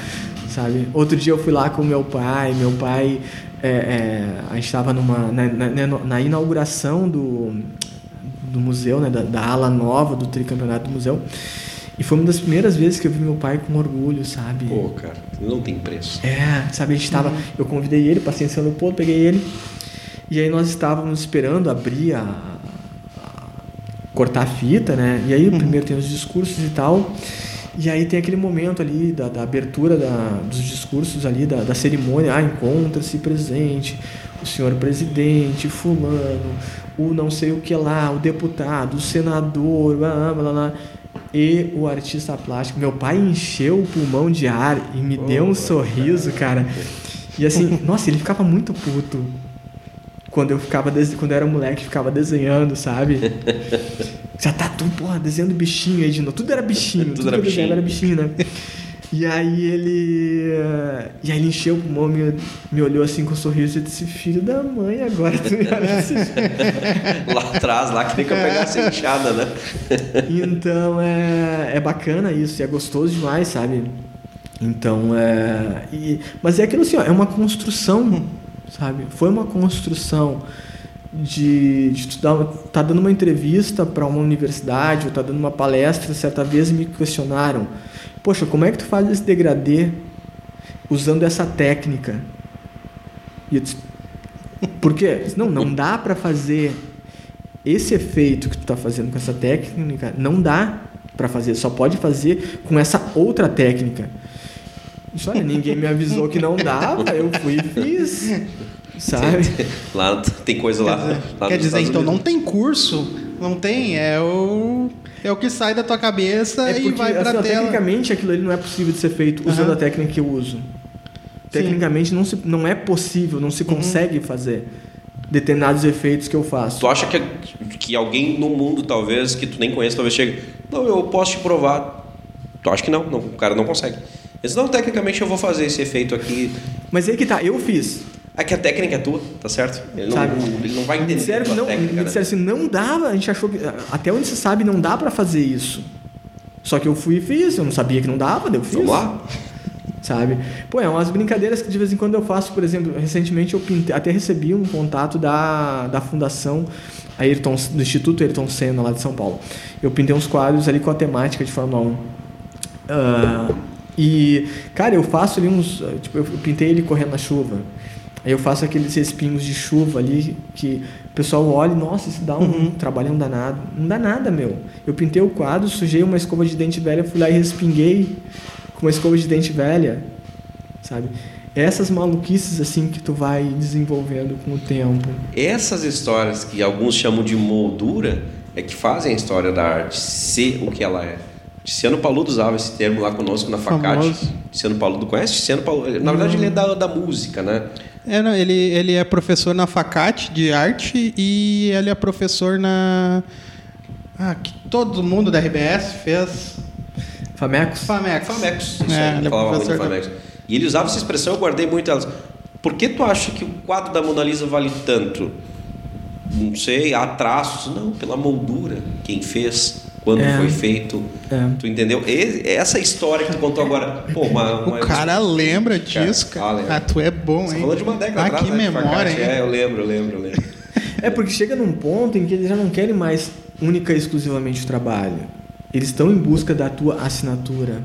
sabe? Outro dia eu fui lá com meu pai, meu pai, é, é, a gente tava numa, na, na- na inauguração do, do museu, né, da, da ala nova do tricampeonato do museu, e foi uma das primeiras vezes que eu vi meu pai com orgulho, sabe? Pô, cara, não tem preço. É, sabe, a gente tava. Eu convidei ele, passei em São Leopoldo, peguei ele. E aí nós estávamos esperando abrir a- cortar a fita, né? E aí primeiro tem os discursos e tal. E aí tem aquele momento ali da, da abertura da- dos discursos ali, da, da cerimônia. Ah, encontra-se presente o senhor presidente, fulano, o não sei o que lá, o deputado, o senador, blá, blá, blá, blá, e o artista plástico. Meu pai encheu o pulmão de ar e me deu um sorriso, cara. E assim, nossa, ele ficava muito puto quando eu ficava quando eu era moleque, ficava desenhando, sabe? Já tá tu, porra, desenhando bichinho aí de novo. Tudo era bichinho, Tudo tudo, era desenhava era bichinho, né? E aí ele. eh, E aí ele encheu o pulmão, me, me olhou assim com um sorriso e disse, filho da mãe, agora tu me. Lá atrás, lá que tem que eu pegasse a enxada, né? Então é, é bacana isso, e é gostoso demais, sabe? Então é. e- mas é aquilo assim, ó, é uma construção, sabe? Foi uma construção de, de tu dar, tá dando uma entrevista para uma universidade ou tá dando uma palestra, certa vez me questionaram, poxa, como é que tu faz esse degradê usando essa técnica? E eu disse, por quê? Não, não dá para fazer esse efeito que tu tá fazendo com essa técnica, não dá para fazer, só pode fazer com essa outra técnica. Isso, olha, ninguém me avisou que não dava, eu fui e fiz. Sabe? Lá tem coisa lá. lá Quer dizer, então não tem curso, não tem, é o é o que sai da tua cabeça É e porque, vai pra assim, ó, tela. tecnicamente aquilo ali não é possível de ser feito usando Aham. a técnica que eu uso. Tecnicamente não, se, não é possível, não se Uhum. consegue fazer determinados efeitos que eu faço. Tu acha que, que alguém no mundo, talvez, que tu nem conhece, talvez chegue. Não, eu posso te provar. Tu acha que não? não o cara não consegue. Eles não, tecnicamente eu vou fazer esse efeito aqui. Mas aí que tá, eu fiz. É que a técnica é tua, tá certo? Ele não, Sabe? ele não vai Me entender disseram, não, técnica, me né? disseram assim, não dava, a gente achou que. Até onde se sabe, não dá pra fazer isso. Só que eu fui e fiz, eu não sabia que não dava, daí eu fiz. Vamos lá? Sabe? Pô, é umas brincadeiras que de vez em quando eu faço, por exemplo, recentemente eu pintei, até recebi um contato da, da fundação Ayrton, do Instituto Ayrton Senna, lá de São Paulo. Eu pintei uns quadros ali com a temática de Fórmula 1. Ah, e, cara, eu faço ali uns. Tipo, eu pintei ele correndo na chuva. Aí eu faço aqueles respingos de chuva ali que o pessoal olha e, nossa, isso dá um trabalhão danado. Não dá nada, meu. Eu pintei o quadro, sujei uma escova de dente velha, fui lá e respinguei com uma escova de dente velha, sabe? Essas maluquices assim que tu vai desenvolvendo com o tempo. Essas histórias que alguns chamam de moldura é que fazem a história da arte ser o que ela é. Tiziano Paludo usava esse termo lá conosco na Facate. Tiziano Paludo conhece? Tiziano Paludo, na verdade, ele é da, da música, né? É, não, ele, ele é professor na Facate de arte e ele é professor na. Ah, que todo mundo da RBS fez. Famecos? Famex. Famex, isso É, aí, ele é falava muito professor Famex. E ele usava essa expressão, eu guardei muito elas. Por que tu acha que o quadro da Mona Lisa vale tanto? Não sei, há traços. Não, pela moldura. Quem fez, quando É. foi feito. É. Tu entendeu? E- essa história que tu contou agora. Pô, uma, O uma- cara lembra Cara, disso, ah, cara. lembra. Ah, tu é bom, Você hein? falou de uma década ah, atrás, que né, memória, Facate. hein? É, eu lembro, eu lembro, eu lembro. É porque chega num ponto em que eles já não querem mais única e exclusivamente o trabalho. Eles estão em busca da tua assinatura,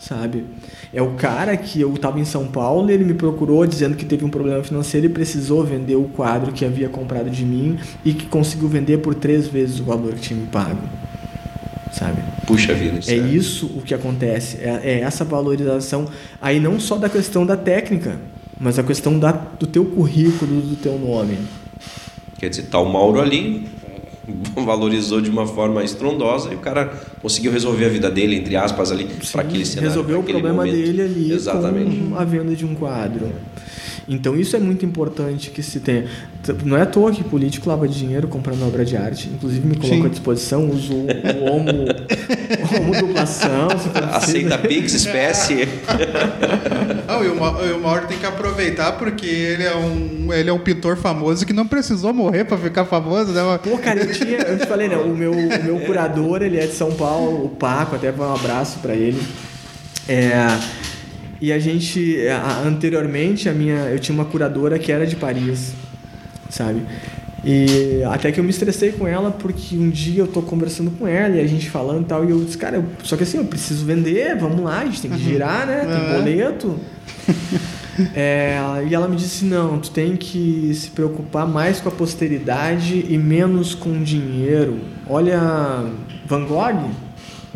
sabe? É o cara que eu estava em São Paulo e ele me procurou dizendo que teve um problema financeiro e precisou vender o quadro que havia comprado de mim e que conseguiu vender por três vezes o valor que tinha me pago, sabe? Puxa vida. Isso É isso o que acontece, é, é essa valorização aí não só da questão da técnica, mas a questão da, do teu currículo, do teu nome. Quer dizer, tá o Mauro ali, valorizou de uma forma estrondosa e o cara conseguiu resolver a vida dele, entre aspas, ali, para aquele cenário. resolveu o problema momento. dele ali Exatamente. com a venda de um quadro. Então isso é muito importante que se tenha. Não é à toa que político lava dinheiro comprando obra de arte. Inclusive me coloco Sim. à disposição, uso o homo, o homo duplação. Aceita Pix, espécie. Ah, e o Ma- e o Mauro tem que aproveitar porque ele é um, ele é um pintor famoso que não precisou morrer pra ficar famoso, né? Pô, cara, eu tinha. Eu te falei, né? O meu, o meu curador, ele é de São Paulo, o Paco, até um abraço pra ele. É, e a gente. a- anteriormente, a minha, eu tinha uma curadora que era de Paris, sabe? E até que eu me estressei com ela porque um dia eu tô conversando com ela e a gente falando e tal, e eu disse, cara, eu- só que assim, eu preciso vender, vamos lá, a gente tem que girar, né? Tem Uhum. boleto. É, e ela me disse: não, tu tem que se preocupar mais com a posteridade e menos com dinheiro. Olha, Van Gogh,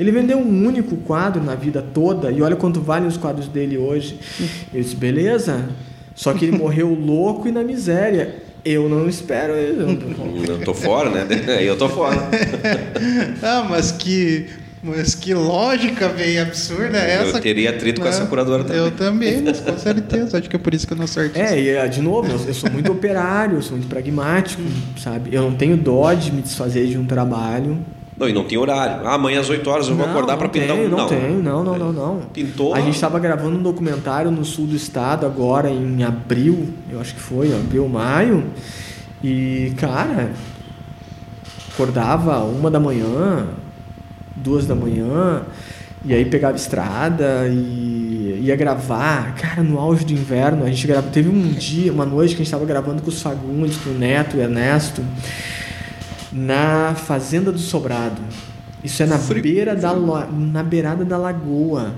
ele vendeu um único quadro na vida toda e olha quanto valem os quadros dele hoje. Eu disse: beleza, só que ele morreu louco e na miséria. Eu não espero. Eu tô fora, né? Eu tô fora. Ah, mas que, mas que lógica bem absurda é essa. Eu teria atrito com essa É, curadora também. Eu também, mas com certeza. Acho que é por isso que eu não sou artista. É, e é, de novo, eu, eu sou muito operário, eu sou muito pragmático, sabe? Eu não tenho dó de me desfazer de um trabalho, Não, e não tem horário. Ah, amanhã às 8 horas eu vou Não, acordar não para pintar um. Não, tenho, não, não, não, não. Pintou. A gente estava gravando um documentário no sul do estado agora em abril, eu acho que foi, abril, maio. E, cara, acordava uma da manhã, duas da manhã, e aí pegava estrada e ia gravar. Cara, no auge do inverno, a gente grava, teve um dia, uma noite que a gente estava gravando com os Fagundes, com o Neto e o Ernesto, na Fazenda do Sobrado. Isso é na Frio. beira da na beirada da lagoa.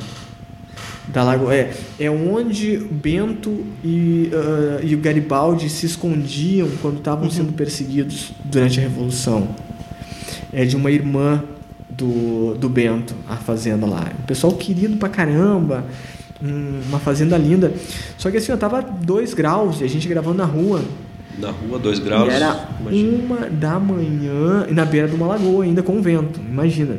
Da lagoa é, é onde Bento e, ah, e o Garibaldi se escondiam quando estavam sendo perseguidos durante a Revolução. É de uma irmã do, do Bento, a fazenda lá. O pessoal querido pra caramba, uma fazenda linda. Só que assim, eu tava 2 graus e a gente gravando na rua. Na rua, 2 graus. E era imagina. uma da manhã, e na beira de uma lagoa, ainda com vento, imagina.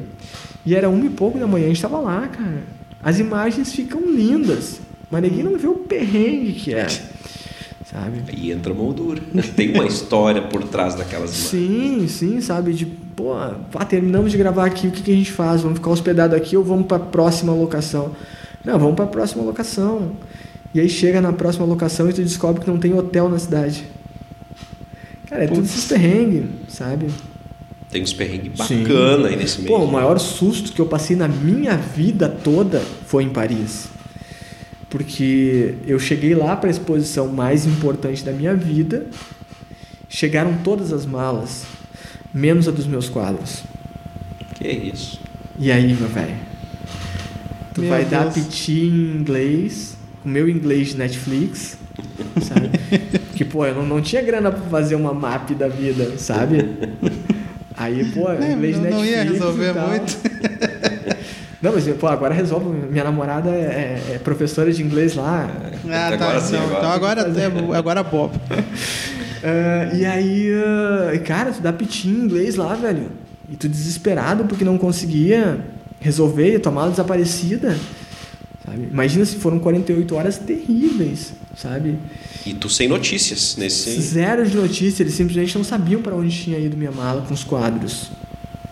E era uma e pouco da manhã, a gente tava lá, cara. As imagens ficam lindas, mas ninguém não vê o perrengue que é, sabe? Aí entra a moldura. Tem uma história por trás daquelas imagens. Sim, sim, sabe? De, pô, ah, terminamos de gravar aqui, o que, que a gente faz? Vamos ficar hospedado aqui ou vamos para a próxima locação? Não, vamos para a próxima locação. E aí chega na próxima locação e tu descobre que não tem hotel na cidade. Cara, é tudo Putz. esses perrengues, sabe? Tem uns perrengues Sim. bacana aí nesse meio. Pô, o maior susto que eu passei na minha vida toda foi em Paris. Porque eu cheguei lá para a exposição mais importante da minha vida, chegaram todas as malas, menos a dos meus quadros. Que isso. E aí, meu velho? Tu Meu vai dar Deus. piti em inglês, o meu inglês de Netflix, sabe? que, pô, eu não, não tinha grana pra fazer uma map da vida, sabe? Aí, pô, É, inglês de não- não Netflix. ia e resolver tal. muito. Não, mas, pô, agora resolve. Minha namorada é, é professora de inglês lá. Ah, tá. Agora sim, então, agora. então agora, é, agora Bob. Ah, e aí, ah, cara, tu dá piti em inglês lá, velho. E tu desesperado porque não conseguia resolver, tua mala desaparecida. Sabe? Imagina se foram 48 horas terríveis, sabe? E tu sem notícias nesse. Zero de notícia, eles simplesmente não sabiam para onde tinha ido minha mala com os quadros,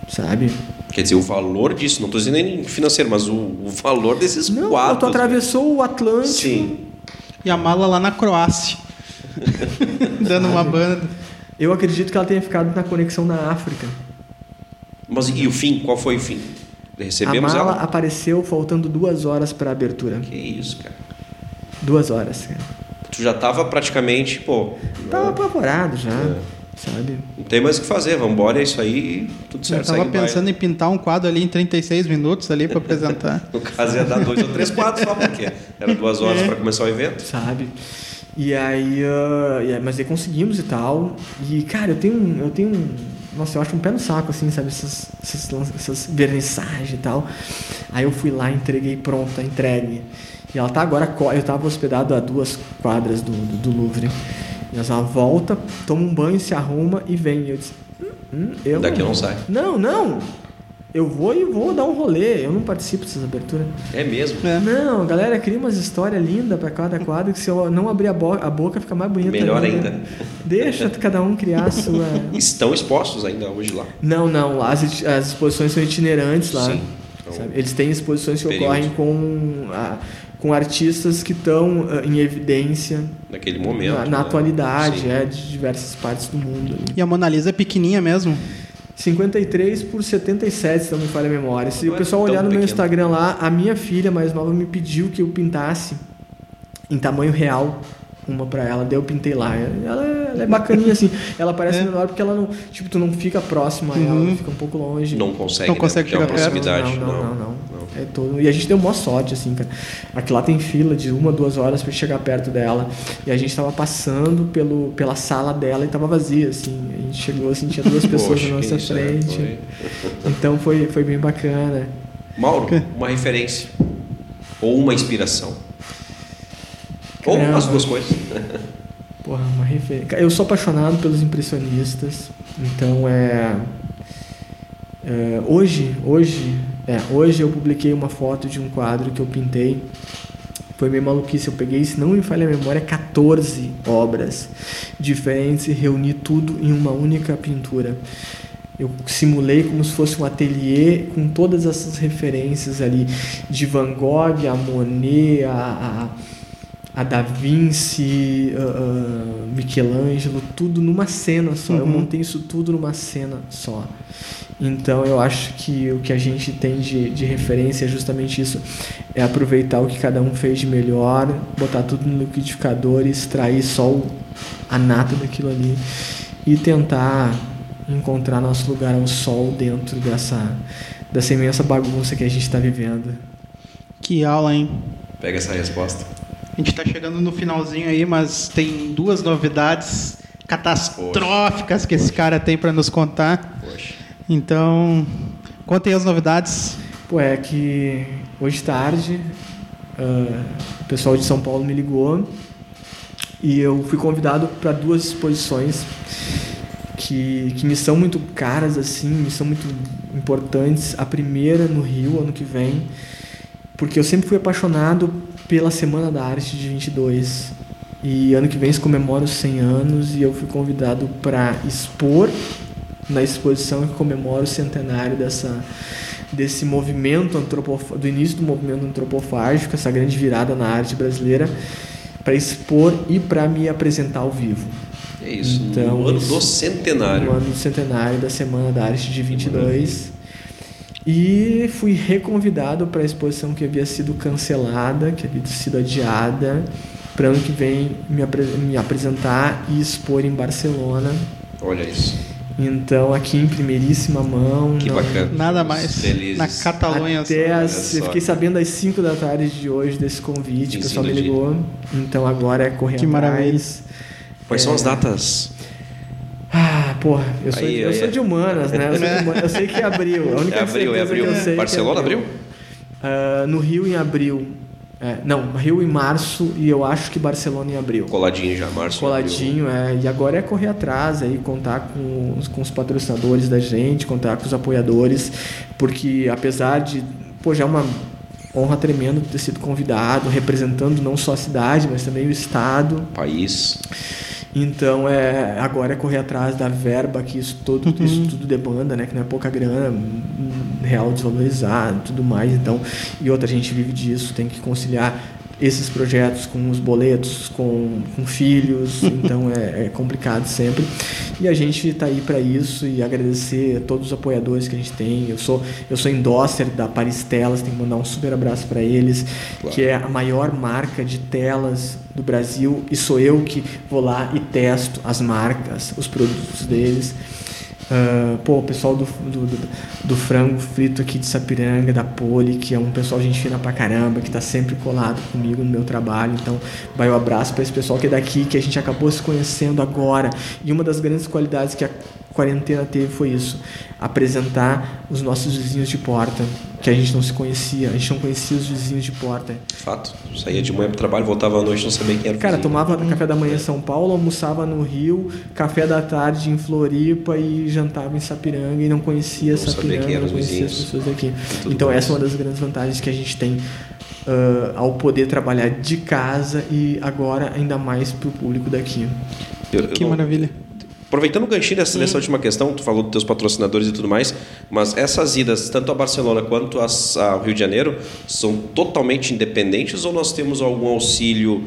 sabe? Quer dizer, o valor disso, não estou dizendo nem financeiro, mas o, o valor desses Não, quadros. tu atravessou o Atlântico. Sim. E a mala lá na Croácia. Dando uma banda. Eu acredito que ela tenha ficado na conexão na África. Mas e o fim? Qual foi o fim? Recebemos a mala ela? apareceu faltando duas horas para a abertura. Que isso, cara. Duas horas, cara. Tu já tava praticamente, pô. Tava apavorado já, É. sabe? Não tem mais o que fazer, vamos embora, é isso aí, tudo Eu certo. tava segue o pensando em pintar um quadro ali em 36 minutos ali pra apresentar. No caso ia dar dois ou três quadros só, porque era duas horas É. para começar o evento. Sabe? E aí, aí- mas aí conseguimos e tal. E, cara, eu tenho. Eu tenho um nossa, eu acho um pé no saco, assim, sabe? Essas, essas, essas vernissagens e tal. Aí eu fui lá, entreguei pronto, tá entregue. E ela tá agora. Eu tava hospedado a duas quadras do, do, do Louvre. E ela volta, toma um banho, se arruma e vem. E eu disse. "Hum, hum, eu Daqui não sai. Não, não! Eu vou e vou dar um rolê. Eu não participo dessas aberturas. É mesmo. É. Não, a galera cria umas histórias lindas pra cada quadro que se eu não abrir a, bo- a boca fica mais bonita. Melhor ainda. Deixa cada um criar a sua. Estão expostos ainda hoje lá. Não, não, as, iti- as exposições são itinerantes lá. Sim. Então, sabe? Eles têm exposições que período. ocorrem com, a- com artistas que estão ah, em evidência naquele momento. na, na né? atualidade, Sim. é, de diversas partes do mundo. E a Mona Lisa é pequenininha mesmo. 53 por 77, se não me falha a memória. Se o é pessoal olhar no meu pequeno. Instagram lá, a minha filha mais nova me pediu que eu pintasse em tamanho real uma pra ela, daí eu pintei lá. Ela, é- ela é bacaninha assim. Ela parece É. menor porque ela não, tipo, tu não fica próximo a ela, Uhum. fica um pouco longe. Não consegue, Não né? consegue é uma chegar perto. proximidade. Não, não, não, não. É todo... E a gente deu maior sorte, assim, cara. Aqui lá tem fila de uma, duas horas pra chegar perto dela. E a gente tava passando pelo, pela sala dela e tava vazia, assim. A gente chegou assim, tinha duas pessoas Poxa, na nossa né? frente. Foi- Então foi, foi bem bacana. Mauro, uma referência. Ou uma inspiração. Ou Caramba. as duas coisas. Porra, uma referência. Eu sou apaixonado pelos impressionistas. Então é. é, hoje, hoje, é, hoje eu publiquei uma foto de um quadro que eu pintei. Foi meio maluquice. Eu peguei, se não me falha a memória, 14 obras diferentes e reuni tudo em uma única pintura. eu simulei como se fosse um ateliê com todas essas referências ali de Van Gogh, a Monet, a, a, a Da Vinci, a Michelangelo, tudo numa cena só. Eu Uhum. montei isso tudo numa cena só. Então eu acho que o que a gente tem de, de referência é justamente isso: é aproveitar o que cada um fez de melhor, botar tudo no liquidificador e extrair só o, a nata daquilo ali e tentar encontrar nosso lugar ao sol dentro dessa, dessa imensa bagunça que a gente está vivendo. Que aula, hein? Pega essa resposta. A gente tá chegando no finalzinho aí, mas tem duas novidades catastróficas que esse cara tem para nos contar. Poxa. Então, contem as novidades. Pô, é que hoje tarde ah, o pessoal de São Paulo me ligou e eu fui convidado para duas exposições que, que me são muito caras, assim, me são muito importantes. A primeira no Rio, ano que vem, porque eu sempre fui apaixonado pela Semana da Arte de 22. E ano que vem se comemora os 100 anos e eu fui convidado para expor na exposição que comemora o centenário dessa desse movimento antropofágico, do início do movimento antropofágico, essa grande virada na arte brasileira, para expor e para me apresentar ao vivo. É isso. Então, no ano isso- do centenário. No ano do centenário da Semana da Arte de 22. E fui reconvidado para a exposição que havia sido cancelada, que havia sido adiada, para ano que vem me, apre- me apresentar e expor em Barcelona. Olha isso. Então, aqui em primeiríssima mão. Que não- bacana. Nada mais. Felizes. Na Catalunha. Até as, só. eu fiquei sabendo às 5 da tarde de hoje desse convite, o pessoal me ligou. Então agora é correr Que atrás. maravilha. Quais são É. as datas? Porra, eu sou, Aí, eu aí, sou é. de humanas, né? Eu, de humanas. Eu sei que é abril. A única É abril, é abril. que sei Barcelona, é abril? Ah, no Rio em abril. É, não, Rio em março e eu acho que Barcelona em abril. Coladinho já, março. Coladinho, é. E agora é correr atrás aí, contar com os, com os patrocinadores da gente, contar com os apoiadores, porque apesar de, pô, já é uma honra tremenda ter sido convidado, representando não só a cidade, mas também o estado. abril. País. Então é agora é correr atrás da verba que isso todo isso tudo demanda, né? Que não é pouca grana, real desvalorizado, tudo mais. Então e outra a gente vive disso, tem que conciliar esses projetos com os boletos, com, com filhos, então é, é complicado sempre. E a gente está aí para isso e agradecer a todos os apoiadores que a gente tem. Eu sou eu sou endosser da Paris Telas, tem que mandar um super abraço para eles, Claro. que é a maior marca de telas do Brasil e sou eu que vou lá e testo as marcas, os produtos deles. Ah, pô, o pessoal do, do, do- do frango frito aqui de Sapiranga, da Poli, que é um pessoal gente fina pra caramba, que tá sempre colado comigo no meu trabalho. Então, vai o abraço para esse pessoal que é daqui, que a gente acabou se conhecendo agora. E uma das grandes qualidades que a quarentena teve foi isso: apresentar os nossos vizinhos de porta, que a gente não se conhecia, a gente não conhecia os vizinhos de porta. Fato. Saía de manhã pro trabalho, voltava à noite, não sabia quem era o Cara, vizinho. tomava café da manhã em São Paulo, almoçava no Rio, café da tarde em Floripa e jantava em Sapiranga e não conhecia Não sabia Sapiranga, quem eram não conhecia as vizinhos. pessoas daqui. Então bom. essa é uma das grandes vantagens que a gente tem ah, ao poder trabalhar de casa e agora ainda mais para o público daqui. Eu- eu Que não- maravilha. Aproveitando o ganchinho dessa, dessa última questão, tu falou dos teus patrocinadores e tudo mais, mas essas idas, tanto a Barcelona quanto as- ao Rio de Janeiro, são totalmente independentes ou nós temos algum auxílio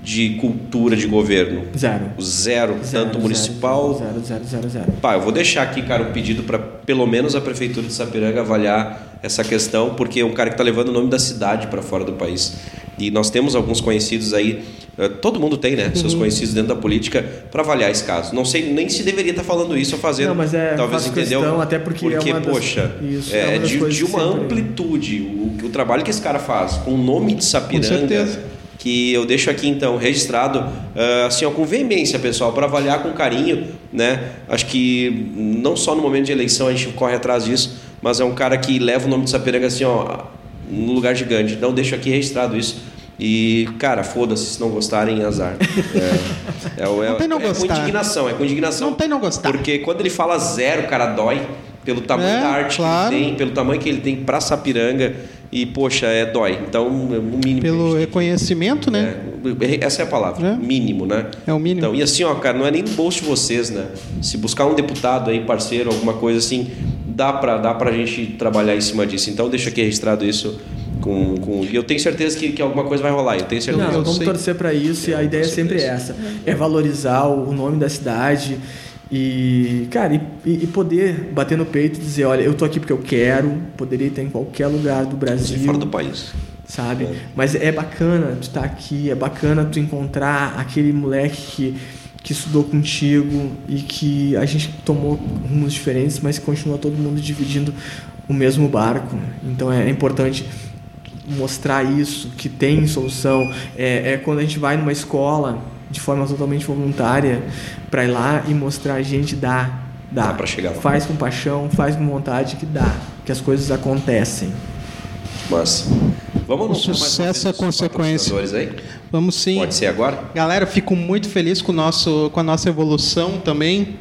de cultura de governo? Zero. Zero, Zero, tanto municipal. Zero, zero, zero, zero. Pá, eu vou deixar aqui, cara, um pedido para pelo menos a prefeitura de Sapiranga avaliar essa questão, porque é um cara que está levando o nome da cidade para fora do país. E nós temos alguns conhecidos aí, eh, todo mundo tem, né? Uhum. Seus conhecidos dentro da política para avaliar esse caso. Não sei nem se deveria estar falando isso ou fazendo. Não, mas é, talvez entendeu? questão, até porque é uma das- poxa, isso, é, é uma das de, de uma amplitude. O, o trabalho que esse cara faz com o nome de Sapiranga certeza. que eu deixo aqui então registrado ah, assim ó, com veemência pessoal para avaliar com carinho né acho que não só no momento de eleição a gente corre atrás disso mas é um cara que leva o nome de Sapiranga assim ó num lugar gigante então deixo aqui registrado isso e cara foda-se se não gostarem azar é, é, é, Não tem não é com gostar. indignação é com indignação Não tem não gostar. porque quando ele fala zero o cara dói pelo tamanho É, da arte claro. que ele tem pelo tamanho que ele tem para Sapiranga e poxa é dói então é o mínimo Pelo reconhecimento, né? é, Essa é a palavra, É. mínimo, né? É o mínimo. Então, e assim, ó, cara, não é nem no bolso de vocês, né? Se buscar um deputado aí, parceiro, alguma coisa assim, dá pra, dá pra gente trabalhar em cima disso. Então, deixa aqui registrado isso com... com... E eu tenho certeza que, que alguma coisa vai rolar, eu tenho certeza. Não, eu vamos torcer para isso e a É, ideia sempre é certeza. essa. É valorizar o nome da cidade e, cara, e, e- poder bater no peito e dizer, olha, eu tô aqui porque eu quero, poderia estar em qualquer lugar do Brasil. fora do país. sabe? Mas é bacana tu estar aqui, é bacana tu encontrar aquele moleque que, que estudou contigo e que a gente tomou rumos diferentes, mas continua todo mundo dividindo o mesmo barco. Então é importante mostrar isso, que tem solução. É, é quando a gente vai numa escola de forma totalmente voluntária para ir lá e mostrar a gente dá, dá, Dá pra chegar lá. faz com paixão, faz com vontade que dá, que as coisas acontecem. Mas vamos O sucesso é os consequência. aí? Vamos sim. Pode ser agora? Galera, fico muito feliz com, o nosso, com a nossa evolução também.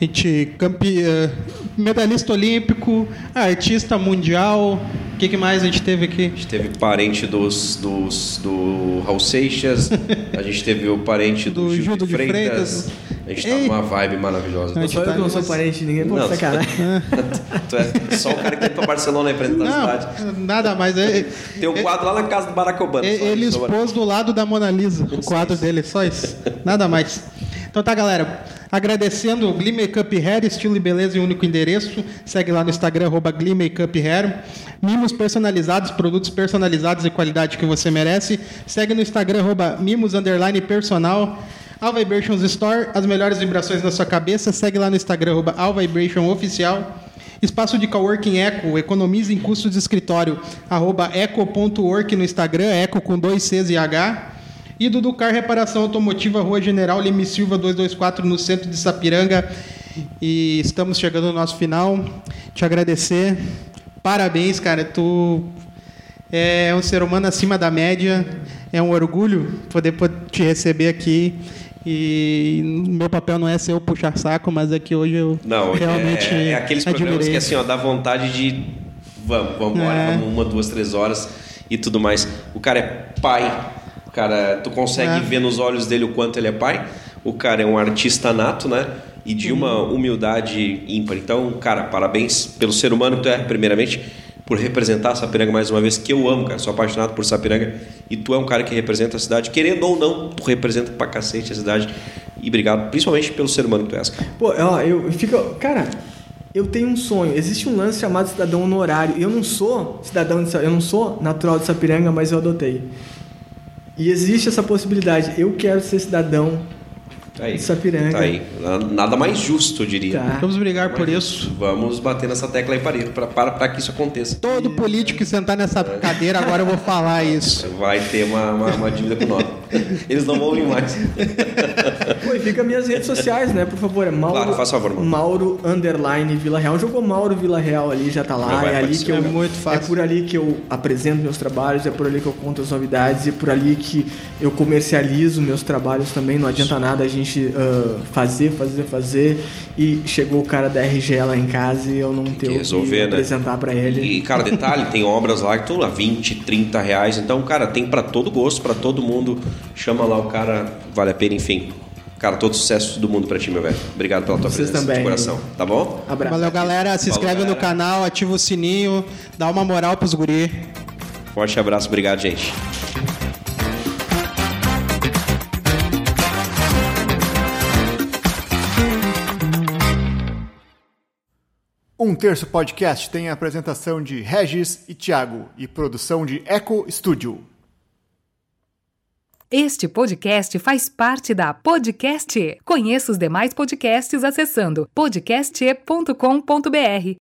A gente, campe... eh, medalhista olímpico, artista mundial. O que, que mais a gente teve aqui? A gente teve parente dos, dos, do Raul Seixas, a gente teve o parente do, Do Gil de Freitas. Freitas. A gente tá Ei. numa vibe maravilhosa. A Não gente sou eu tá que não sou parente de ninguém, pô, Não, sacanagem. tu é só o cara que tem pra Barcelona representar a cidade. Nada mais. É, Tem um quadro lá na casa do Barack Obama. é- só ele expôs do lado da Mona Lisa, o quadro dele, só isso. Nada mais. Então tá, galera. Agradecendo Glee Makeup Hair, estilo e beleza um único endereço. Segue lá no Instagram, arroba Glee Makeup Hair. Mimos personalizados, produtos personalizados e qualidade que você merece. Segue no Instagram, arroba Mimos Underline Personal. All Vibrations Store, as melhores vibrações na sua cabeça. Segue lá no Instagram, arroba All Vibration Oficial. Espaço de coworking Eco, economize em custos de escritório, arroba eco.work no Instagram, eco com dois Cs e H. E do Ducar Reparação Automotiva, Rua General Leme Silva 224, no centro de Sapiranga. E estamos chegando no nosso final. Te agradecer. Parabéns, cara. Tu é um ser humano acima da média. É um orgulho poder po- te receber aqui. E meu papel não é ser o puxar saco, mas é que hoje eu Não, realmente é, é aqueles programas admirei. que assim, ó, dá vontade de. Vamos, vamos embora, É. vamos uma, duas, três horas e tudo mais. O cara é pai. Cara, tu consegue É. ver nos olhos dele o quanto ele é pai. O cara é um artista nato, né? E de uma humildade ímpar. Então, cara, parabéns pelo ser humano que tu é, primeiramente, por representar a Sapiranga mais uma vez, que eu amo, cara. Sou apaixonado por Sapiranga. E tu é um cara que representa a cidade. Querendo ou não, tu representa pra cacete a cidade. E obrigado, principalmente pelo ser humano que tu és, cara. Pô, ó, eu fico. Cara, eu tenho um sonho. Existe um lance chamado cidadão honorário. Eu não sou cidadão de eu não sou natural de Sapiranga, mas eu adotei. E existe essa possibilidade. Eu quero ser cidadão Tá aí. Sapiranga. Tá aí. Na- Nada mais justo, eu diria. Tá. Vamos brigar por isso. Vamos bater nessa tecla aí para, para, para, para que isso aconteça. Todo político que sentar nessa cadeira, agora eu vou falar isso. Vai ter uma, uma, uma dívida com nós. Eles não vão vir mais. Pô, e fica minhas redes sociais, né? Por favor, é Mauro. Claro, faz favor, mano. Mauro underline Vila Real. Jogou Mauro Vila Real ali, já tá lá. vai É ali que eu. É muito fácil. É por ali que eu apresento meus trabalhos, é por ali que eu conto as novidades, é por ali que eu comercializo meus trabalhos também. Não adianta nada a gente ah, fazer, fazer, fazer e chegou o cara da RG lá em casa e eu não ter o que resolver, né? apresentar pra ele. E, cara, detalhe, tem obras lá que estão a 20, 30 reais. Então, cara, tem para todo gosto, para todo mundo. Chama lá o cara, vale a pena, enfim. Cara, todo sucesso do mundo pra ti, meu velho. Obrigado pela tua Vocês presença também. de coração, tá bom? Abraço. Valeu, galera. Se Falou, inscreve no galera. canal, ativa o sininho, dá uma moral pros guri. Forte abraço, obrigado, gente. Um Terço Podcast tem a apresentação de Regis e Thiago e produção de Eco Studio. Este podcast faz parte da Podcast. E. Conheça os demais podcasts acessando podcast.com.br.